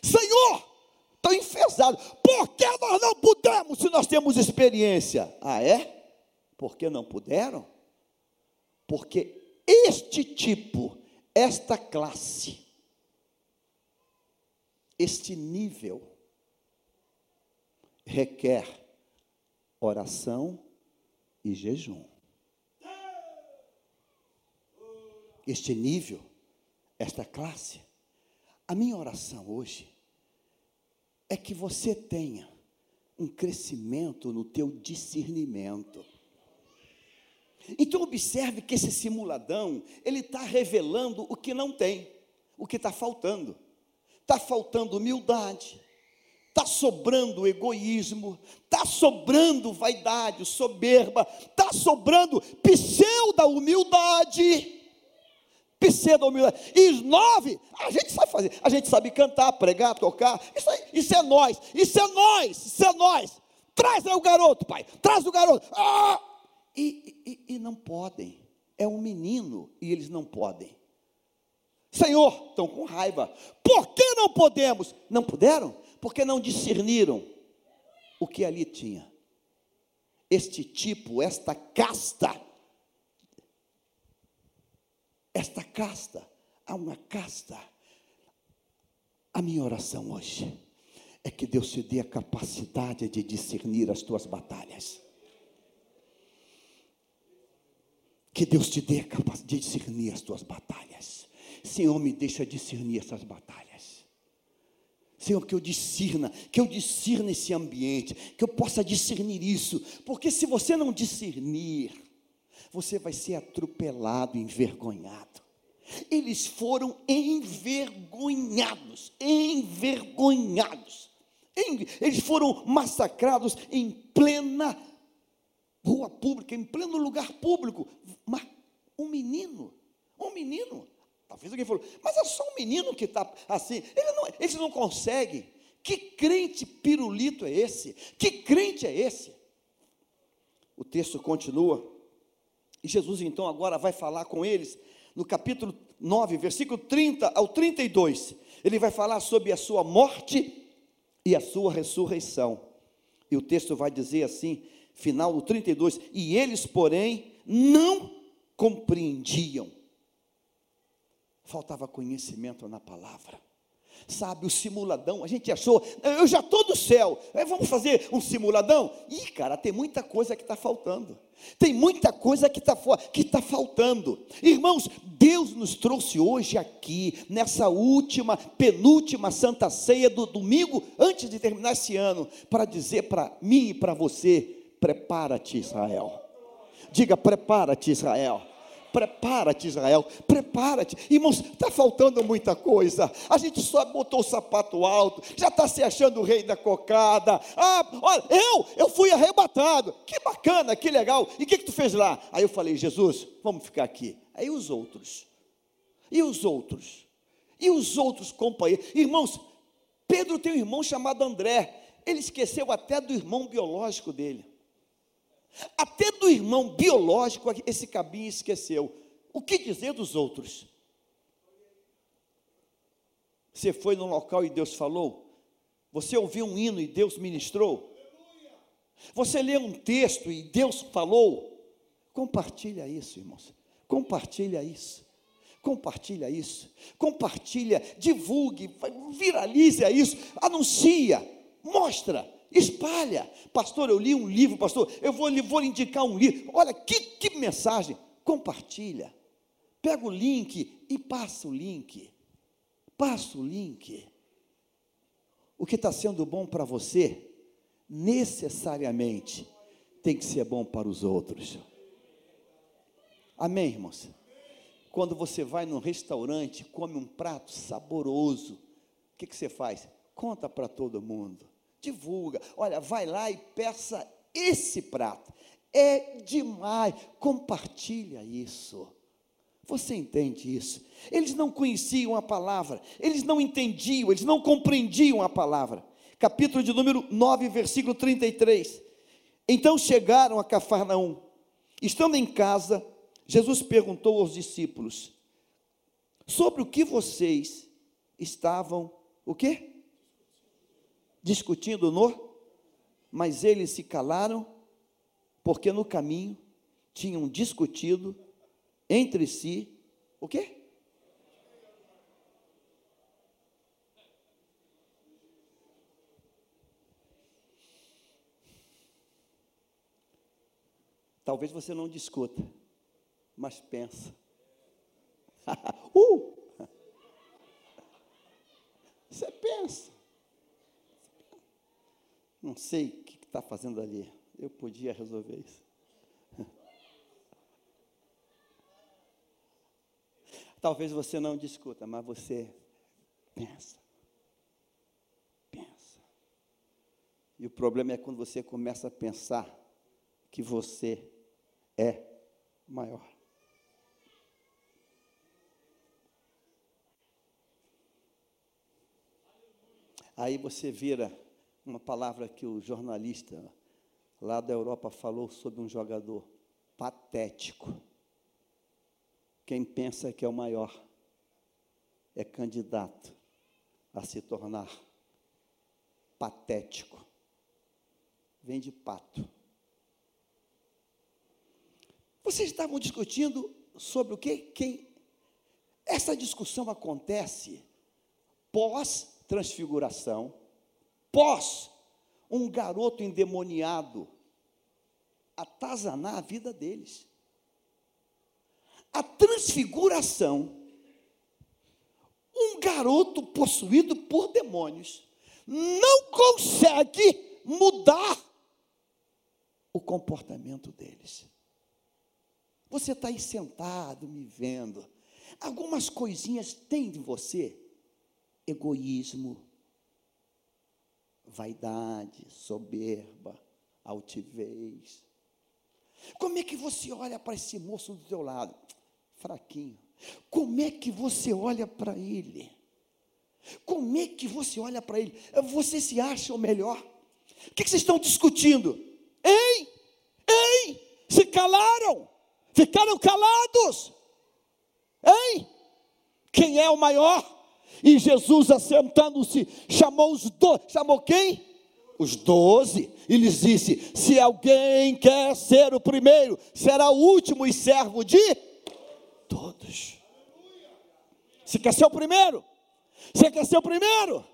Senhor, estou enfesado. Por que nós não pudemos se nós temos experiência? Ah, é? Por que não puderam? Porque este tipo, esta classe, este nível requer oração e jejum. Este nível, esta classe, a minha oração hoje é que você tenha um crescimento no teu discernimento. Então observe que esse simuladão, ele está revelando o que não tem, o que está faltando está faltando humildade, está sobrando egoísmo, está sobrando vaidade, soberba, está sobrando pseudo humildade. Pseudo humildade. E nove, a gente sabe fazer, a gente sabe cantar, pregar, tocar. Isso, aí, isso é nós, isso é nós, isso é nós. Traz aí o garoto, pai, traz o garoto. Ah! E, e, e não podem. É um menino e eles não podem. Senhor, estão com raiva. Por que não podemos? Não puderam? Porque não discerniram o que ali tinha. Este tipo, esta casta, esta casta, há uma casta. A minha oração hoje é que Deus te dê a capacidade de discernir as tuas batalhas. Que Deus te dê a capacidade de discernir as tuas batalhas. Senhor, me deixa discernir essas batalhas. Senhor, que eu discerna, que eu discerna esse ambiente, que eu possa discernir isso, porque se você não discernir, você vai ser atropelado, envergonhado. Eles foram envergonhados, envergonhados. Eles foram massacrados em plena rua pública, em pleno lugar público. Um menino, um menino Talvez alguém falou, mas é só um menino que está assim. Ele não, eles não conseguem. Que crente pirulito é esse? Que crente é esse? O texto continua. E Jesus então agora vai falar com eles no capítulo 9, versículo 30 ao 32. Ele vai falar sobre a sua morte e a sua ressurreição. E o texto vai dizer assim, final do 32, e eles, porém, não compreendiam faltava conhecimento na palavra. Sabe, o simuladão, a gente achou, eu já estou do céu, vamos fazer um simuladão? Ih, cara, tem muita coisa que está faltando. Tem muita coisa que está que tá faltando. Irmãos, Deus nos trouxe hoje aqui, nessa última, penúltima Santa Ceia do domingo, antes de terminar esse ano, para dizer para mim e para você: prepara-te, Israel. Diga, prepara-te, Israel. Prepara-te, Israel, prepara-te. Irmãos, está faltando muita coisa. A gente só botou o sapato alto, já está se achando o rei da cocada. Ah, olha, eu, eu fui arrebatado. Que bacana, que legal. E o que, que tu fez lá? Aí eu falei, Jesus, vamos ficar aqui. Aí os outros. E os outros? E os outros companheiros? Irmãos, Pedro tem um irmão chamado André. Ele esqueceu até do irmão biológico dele. Até do irmão biológico, esse cabinho esqueceu. O que dizer dos outros? Você foi no local e Deus falou? Você ouviu um hino e Deus ministrou? Você leu um texto e Deus falou? Compartilha isso, irmãos. Compartilha isso. Compartilha isso. Compartilha, divulgue, viralize isso, anuncia, mostra espalha. Pastor, eu li um livro, pastor, eu vou, vou lhe indicar um livro. Olha, que, que mensagem. Compartilha. Pega o link e passa o link. Passa o link. O que está sendo bom para você, necessariamente, tem que ser bom para os outros. Amém, irmãos? Quando você vai num restaurante, come um prato saboroso, que, que você faz? Conta para todo mundo, divulga. Olha, vai lá e peça esse prato. É demais. Compartilha isso. Você entende isso? Eles não conheciam a palavra, eles não entendiam, eles não compreendiam a palavra. Capítulo de número 9, versículo 33. Então chegaram a Cafarnaum. Estando em casa, Jesus perguntou aos discípulos: Sobre o que vocês estavam o quê? Discutindo no? Mas eles se calaram, porque no caminho tinham discutido entre si o quê? Talvez você não discuta, mas pensa. *laughs* uh! Você pensa. Não sei o que está fazendo ali. Eu podia resolver isso. *laughs* Talvez você não discuta, mas você pensa. Pensa. E o problema é quando você começa a pensar que você é maior. Aí você vira uma palavra que o jornalista lá da Europa falou sobre um jogador patético. Quem pensa que é o maior é candidato a se tornar patético. Vem de pato. Vocês estavam discutindo sobre o que? Quem? Essa discussão acontece pós-transfiguração, pós um garoto endemoniado atazanar a vida deles a transfiguração, um garoto possuído por demônios não consegue mudar o comportamento deles. Você está aí sentado, me vendo. Algumas coisinhas tem de você: egoísmo, vaidade, soberba, altivez. Como é que você olha para esse moço do teu lado? fraquinho. Como é que você olha para ele? Como é que você olha para ele? Você se acha o melhor? O que, vocês estão discutindo? Ei, ei, se calaram, ficaram calados. Ei, quem é o maior? E Jesus, assentando-se, chamou os doze. Chamou quem? Os doze. E lhes disse: Se alguém quer ser o primeiro, será o último e servo de todos. Você quer ser o primeiro? Você quer ser o primeiro?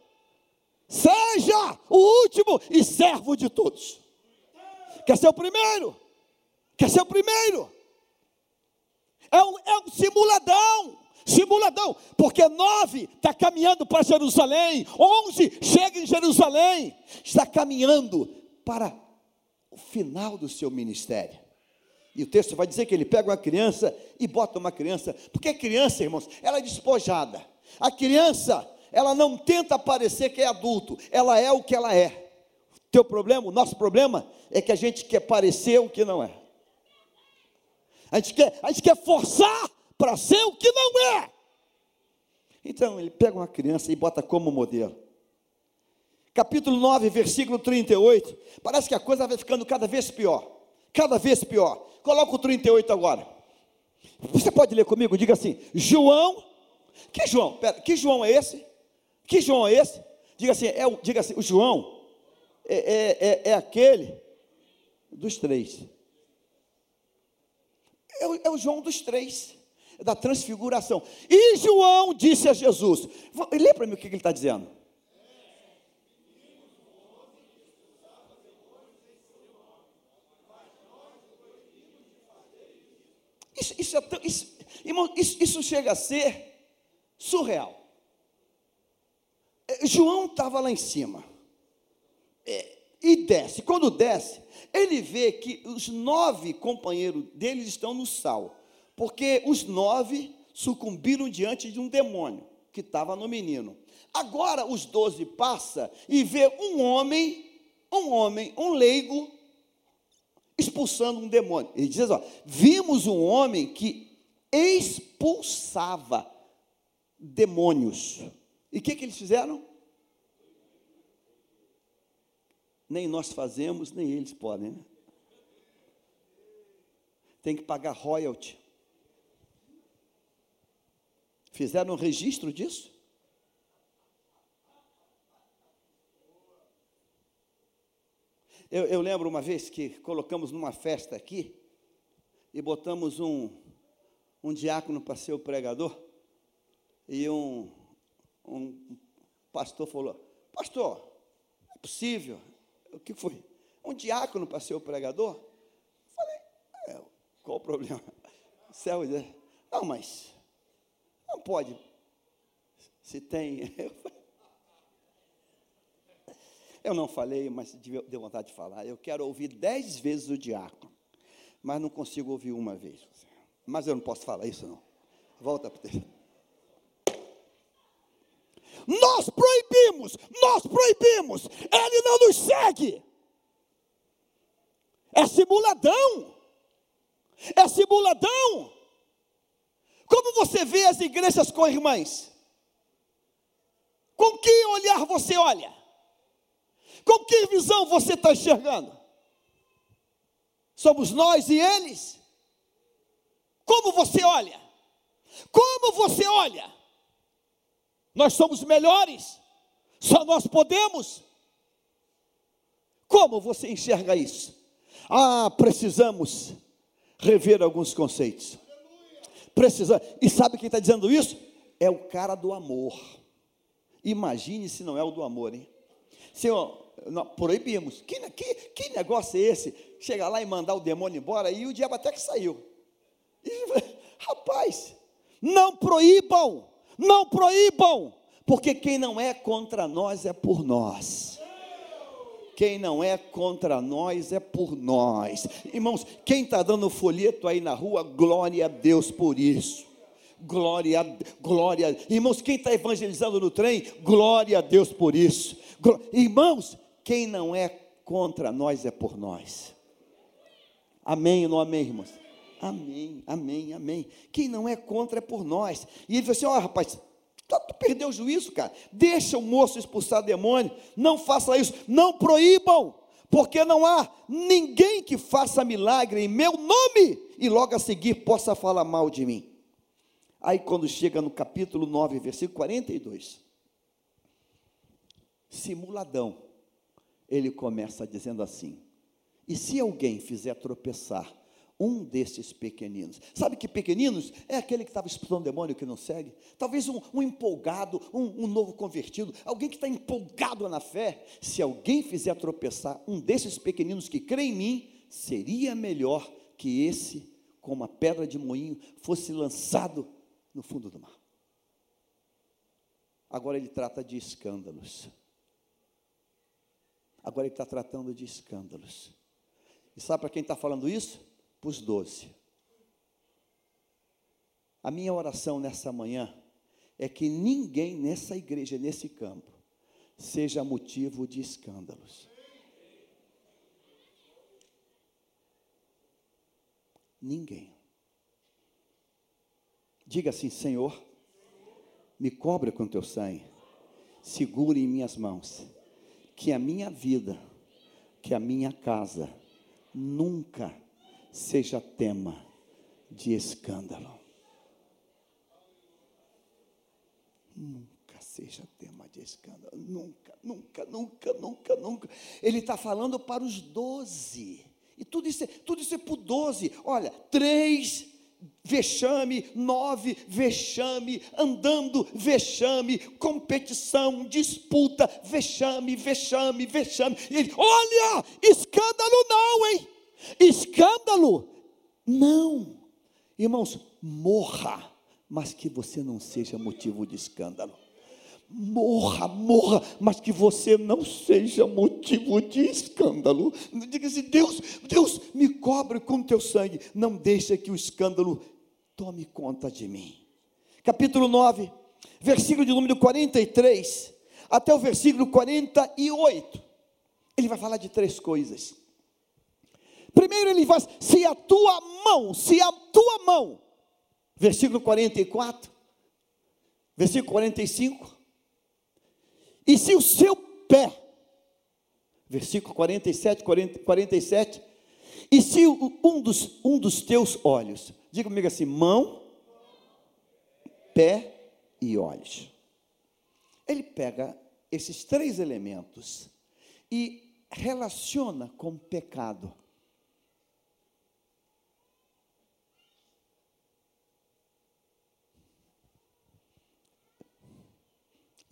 Seja o último e servo de todos. Quer ser o primeiro? Quer ser o primeiro? É um, é um simuladão. Simuladão, porque nove está caminhando para Jerusalém, onze chega em Jerusalém, está caminhando para o final do seu ministério. E o texto vai dizer que ele pega uma criança e bota uma criança, porque a criança, irmãos, ela é despojada. A criança, ela não tenta parecer que é adulto, ela é o que ela é. O teu problema, o nosso problema é que a gente quer parecer o que não é. A gente quer, a gente quer forçar para ser o que não é. Então, ele pega uma criança e bota como modelo. Capítulo 9, versículo 38. Parece que a coisa vai ficando cada vez pior. Cada vez pior. Coloca o 38 agora. Você pode ler comigo? Diga assim: João. Que João? Pera, que João é esse? Que João é esse? Diga assim: é, diga assim o João é, é, é, é aquele dos três. É o, é o João dos três, da transfiguração. E João disse a Jesus: lê para mim o que ele está dizendo. Isso, isso, é tão, isso, irmão, isso, isso chega a ser surreal. É, João estava lá em cima. É, e desce. Quando desce, ele vê que os nove companheiros deles estão no sal. Porque os nove sucumbiram diante de um demônio. que estava no menino. Agora os doze passa e vê um homem, um homem, um leigo, expulsando um demônio. Ele diz: ó, vimos um homem que expulsava demônios. E o que, que eles fizeram? Nem nós fazemos, nem eles podem. Né? Tem que pagar royalty. Fizeram um registro disso? Eu, eu, lembro uma vez que colocamos numa festa aqui e botamos um, um diácono para ser o pregador e um, um pastor falou: Pastor, é possível. O que foi? Um diácono para ser o pregador? Falei: é, Qual o problema? *laughs* Céu, não, mas não pode. Se tem. *laughs* Eu não falei, mas deu vontade de falar. Eu quero ouvir dez vezes o diácono, mas não consigo ouvir uma vez. Mas eu não posso falar isso, não. Volta para o texto. Nós proibimos, nós proibimos, ele não nos segue. É simuladão, é simuladão. Como você vê as igrejas com irmãs? Com que olhar você olha? Com que visão você está enxergando? Somos nós e eles? Como você olha? Como você olha? Nós somos melhores? Só nós podemos? Como você enxerga isso? Ah, precisamos rever alguns conceitos. Precisa. E sabe quem está dizendo isso? É o cara do amor. Imagine se não é o do amor, hein? Senhor, proibimos. Que, que, que negócio é esse? Chegar lá e mandar o demônio embora e o diabo até que saiu. E, *laughs* rapaz, não proíbam, não proíbam, porque quem não é contra nós é por nós. Quem não é contra nós é por nós. Irmãos, quem está dando folheto aí na rua, glória a Deus por isso. Glória, glória. Irmãos, quem está evangelizando no trem, glória a Deus por isso. Irmãos, quem não é contra nós é por nós. Amém ou não amém, irmãos? Amém, amém, amém. Quem não é contra é por nós. E ele falou assim: ó, oh, rapaz, Tu, tu perdeu o juízo, cara. Deixa o moço expulsar demônio. Não faça isso. Não proíbam. Porque não há ninguém que faça milagre em meu nome e logo a seguir possa falar mal de mim. Aí, quando chega no capítulo 9, versículo 42, simuladão, ele começa dizendo assim: E se alguém fizer tropeçar um desses pequeninos. Sabe que pequeninos é aquele que estava expulsando demônio que não segue? Talvez um, um empolgado, um, um, novo convertido, alguém que está empolgado na fé. Se alguém fizer tropeçar um desses pequeninos que crê em mim, seria melhor que esse, com uma pedra de moinho, fosse lançado no fundo do mar. Agora ele trata de escândalos. Agora ele está tratando de escândalos. E sabe para quem está falando isso? Para os doze. A minha oração nessa manhã é que ninguém nessa igreja, nesse campo, seja motivo de escândalos. Ninguém. Diga assim, Senhor, me cobre com teu sangue, segure em minhas mãos, que a minha vida, que a minha casa nunca seja tema de escândalo. Nunca seja tema de escândalo. Nunca, nunca, nunca, nunca, nunca. Ele está falando para os doze. E tudo isso, é, tudo isso é para doze. Olha, três vexame, nove, vexame, andando, vexame, competição, disputa, vexame, vexame, vexame. E ele, olha, escândalo não, hein? Escândalo? Não. Irmãos, morra, mas que você não seja motivo de escândalo. Morra, morra, mas que você não seja motivo de escândalo. Diga assim: Deus, Deus, me cobre com teu sangue. Não deixa que o escândalo tome conta de mim. Capítulo 9, versículo de número 43 até o versículo 48. Ele vai falar de três coisas. Primeiro ele faz, se a tua mão, se a tua mão, versículo 44, versículo 45, e se o seu pé, versículo 47, 40, 47, e se um dos, um dos teus olhos, diga comigo assim: mão, pé e olhos. Ele pega esses três elementos e relaciona com pecado.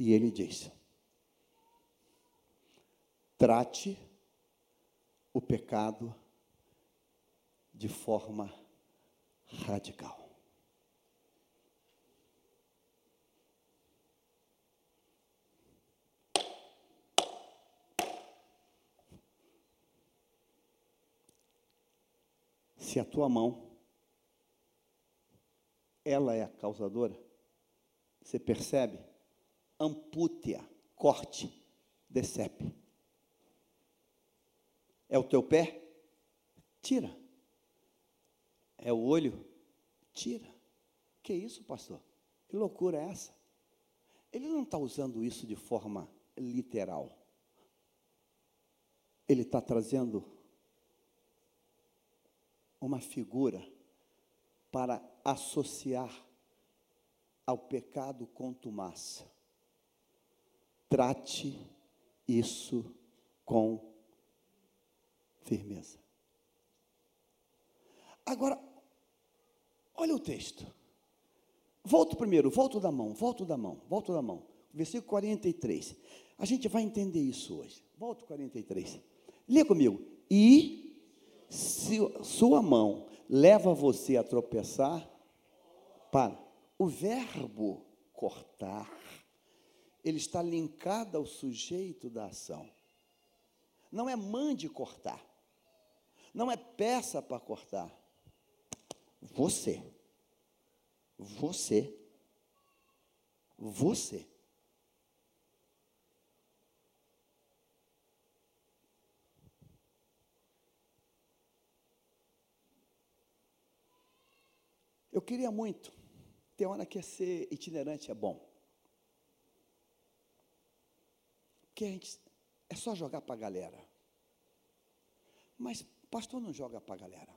E ele diz: trate o pecado de forma radical. Se a tua mão ela é a causadora, você percebe? Ampute-a, corte, decepe. É o teu pé? Tira. É o olho? Tira. Que isso, pastor? Que loucura é essa? Ele não está usando isso de forma literal. Ele está trazendo uma figura para associar ao pecado contumaz. Trate isso com firmeza. Agora, olha o texto. Volto primeiro, volto da mão, volto da mão, volto da mão. Versículo 43. A gente vai entender isso hoje. Volto 43. Lê comigo. E se sua mão leva você a tropeçar, para. O verbo cortar, ele está linkado ao sujeito da ação. Não é mande cortar. Não é peça para cortar. Você. Você. Você. Eu queria muito. Tem hora que é ser itinerante é bom. Porque a gente é só jogar para a galera. Mas pastor não joga para a galera.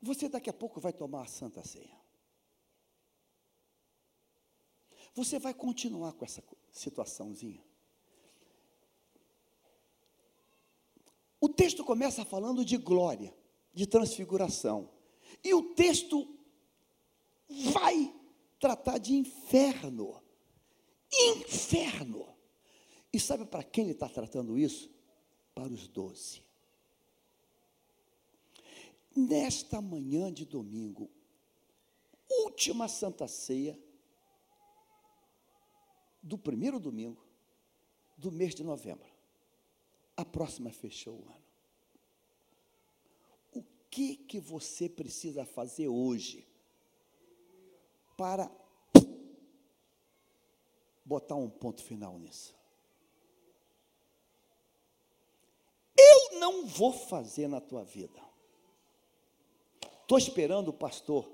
Você daqui a pouco vai tomar a Santa Ceia. Você vai continuar com essa situaçãozinha. O texto começa falando de glória de transfiguração. E o texto vai tratar de inferno. Inferno. E sabe para quem ele está tratando isso? Para os doze. Nesta manhã de domingo, última Santa Ceia do primeiro domingo do mês de novembro. A próxima fechou o ano que, que você precisa fazer hoje para botar um ponto final nisso? Eu não vou fazer na tua vida. Estou esperando o pastor.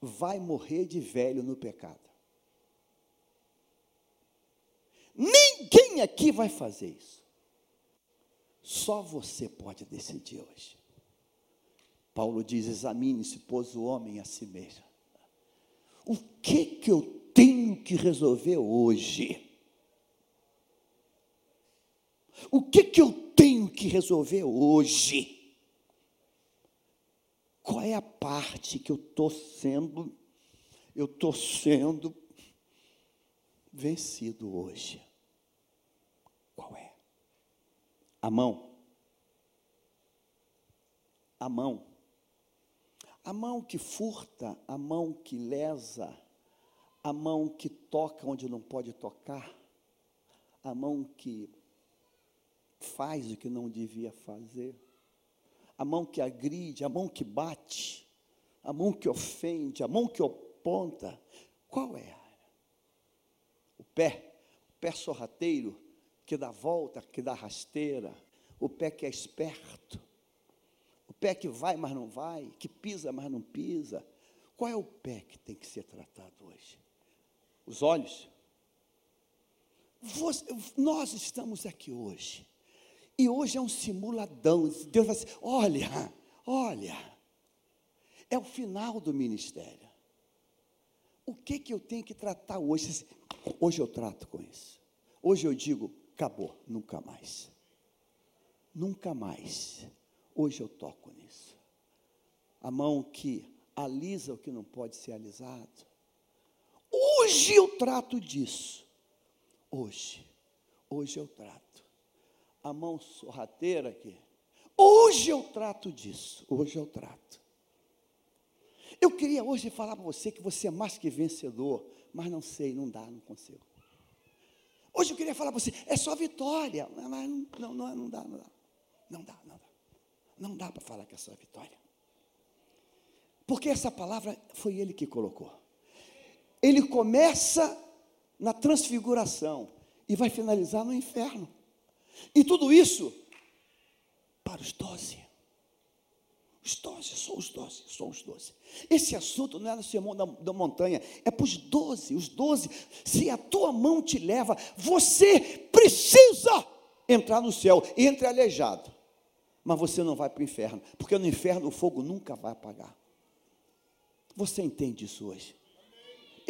Vai morrer de velho no pecado. Ninguém aqui vai fazer isso. Só você pode decidir hoje. Paulo diz: examine-se, pois o homem a si mesmo. O que que eu tenho que resolver hoje? O que que eu tenho que resolver hoje? Qual é a parte que eu estou sendo, eu estou sendo vencido hoje? Qual é? A mão. A mão a mão que furta, a mão que lesa, a mão que toca onde não pode tocar, a mão que faz o que não devia fazer, a mão que agride, a mão que bate, a mão que ofende, a mão que ponta. Qual é? O pé, o pé sorrateiro, que dá volta, que dá rasteira, o pé que é esperto, o pé que vai, mas não vai, que pisa, mas não pisa. Qual é o pé que tem que ser tratado hoje? Os olhos. Você, nós estamos aqui hoje, e hoje é um simuladão. Deus vai dizer: olha, olha, é o final do ministério. O que, que eu tenho que tratar hoje? Hoje eu trato com isso. Hoje eu digo: acabou, nunca mais. Nunca mais. Hoje eu toco nisso. A mão que alisa o que não pode ser alisado. Hoje eu trato disso. Hoje. Hoje eu trato. A mão sorrateira aqui. Hoje eu trato disso. Hoje eu trato. Eu queria hoje falar para você que você é mais que vencedor, mas não sei, não dá, não consigo. Hoje eu queria falar para você, é só vitória, mas não, não, não, não dá, não dá. Não dá, não dá. Não dá para falar que é só vitória. Porque essa palavra foi ele que colocou. Ele começa na transfiguração e vai finalizar no inferno. E tudo isso para os doze. Os doze, só os doze, só os doze. Esse assunto não é no sermão da, da montanha, é para os doze. Os doze, se a tua mão te leva, você precisa entrar no céu. Entre aleijado, mas você não vai para o inferno, porque no inferno o fogo nunca vai apagar. Você entende isso hoje?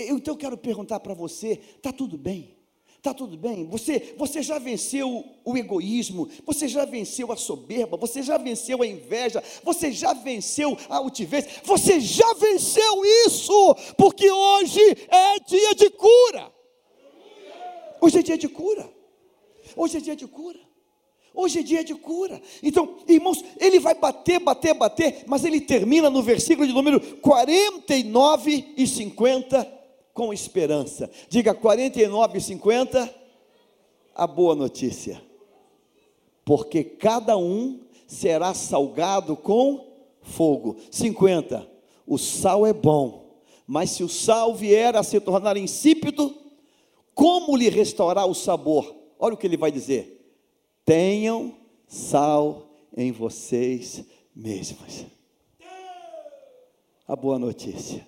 Eu, então eu quero perguntar para você: está tudo bem? Está tudo bem? Você, você já venceu o egoísmo, você já venceu a soberba, você já venceu a inveja, você já venceu a altivez, você já venceu isso, porque hoje é dia de cura. Hoje é dia de cura. Hoje é dia de cura. Hoje é dia de cura. Então, irmãos, ele vai bater, bater, bater, mas ele termina no versículo de número 49 e 50 com esperança. Diga 49 e 50, a boa notícia. Porque cada um será salgado com fogo. 50. O sal é bom, mas se o sal vier a se tornar insípido, como lhe restaurar o sabor? Olha o que ele vai dizer tenham sal em vocês mesmos. A boa notícia.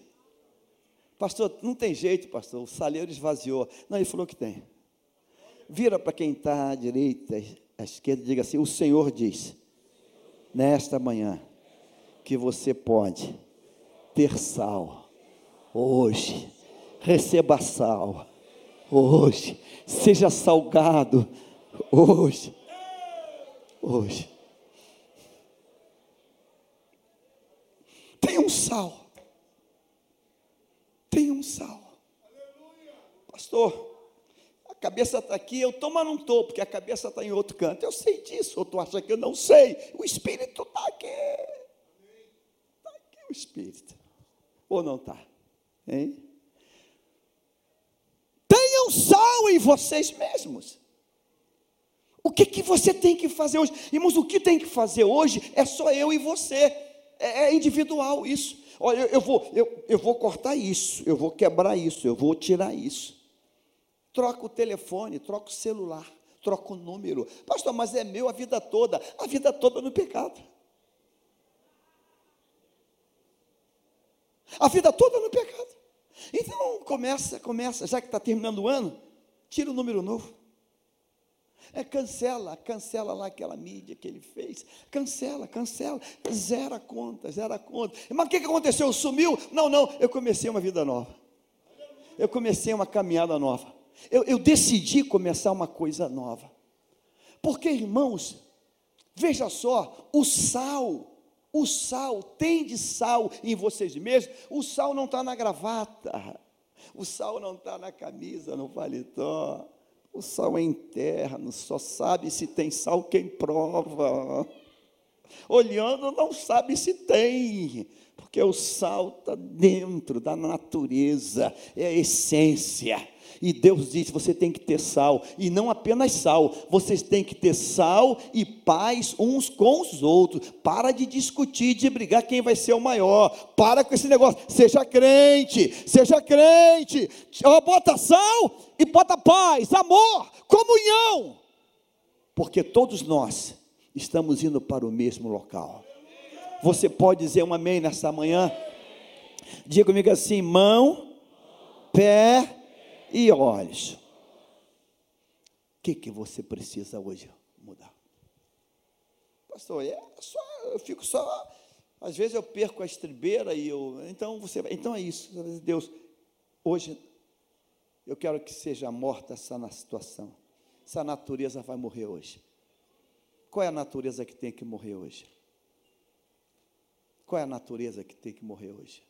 Pastor, não tem jeito, pastor. O saleiro esvaziou. Não, ele falou que tem. Vira para quem está à direita, à esquerda, e diga assim: O Senhor diz, nesta manhã, que você pode ter sal hoje. Receba sal hoje. Seja salgado hoje hoje. Tem um sal. Tem um sal. Pastor, a cabeça está aqui, eu estou, mas não estou, porque a cabeça está em outro canto. Eu sei disso, ou tu acha que eu não sei? O Espírito está aqui. Está aqui o Espírito. Ou não está? Hein? Tenham sal em vocês mesmos. O que, que você tem que fazer hoje? Irmãos, o que tem que fazer hoje é só eu e você. É, é individual isso. Olha, eu, eu, vou, eu, eu vou cortar isso, eu vou quebrar isso, eu vou tirar isso. Troca o telefone, troca o celular, troca o número. Pastor, mas é meu a vida toda. A vida toda no pecado. A vida toda no pecado. Então começa, começa, já que está terminando o ano, tira o número novo. É, cancela, cancela lá aquela mídia que ele fez. Cancela, cancela. Zera a conta, zera a conta. Mas o que, que aconteceu? Sumiu? Não, não. Eu comecei uma vida nova. Eu comecei uma caminhada nova. Eu, eu decidi começar uma coisa nova. Porque, irmãos, veja só, o sal, o sal, tem de sal em vocês mesmos, o sal não está na gravata, o sal não está na camisa, no paletó, o sal é interno, só sabe se tem sal quem prova. Olhando, não sabe se tem, Porque o sal está dentro da natureza, é a essência. E Deus disse: você tem que ter sal, e não apenas sal, vocês têm que ter sal e paz uns com os outros. Para de discutir, de brigar quem vai ser o maior. Para com esse negócio. Seja crente, seja crente. Bota sal e bota paz, amor, comunhão. Porque todos nós estamos indo para o mesmo local. Você pode dizer um amém nessa manhã? Diga comigo assim: mão, pé e olhos. O que, que você precisa hoje mudar? Pastor, é só, eu fico só. Às vezes eu perco a estribeira e eu. Então você. Então é isso. Deus, hoje eu quero que seja morta essa situação. Essa natureza vai morrer hoje. Qual é a natureza que tem que morrer hoje? Qual é a natureza que tem que morrer hoje?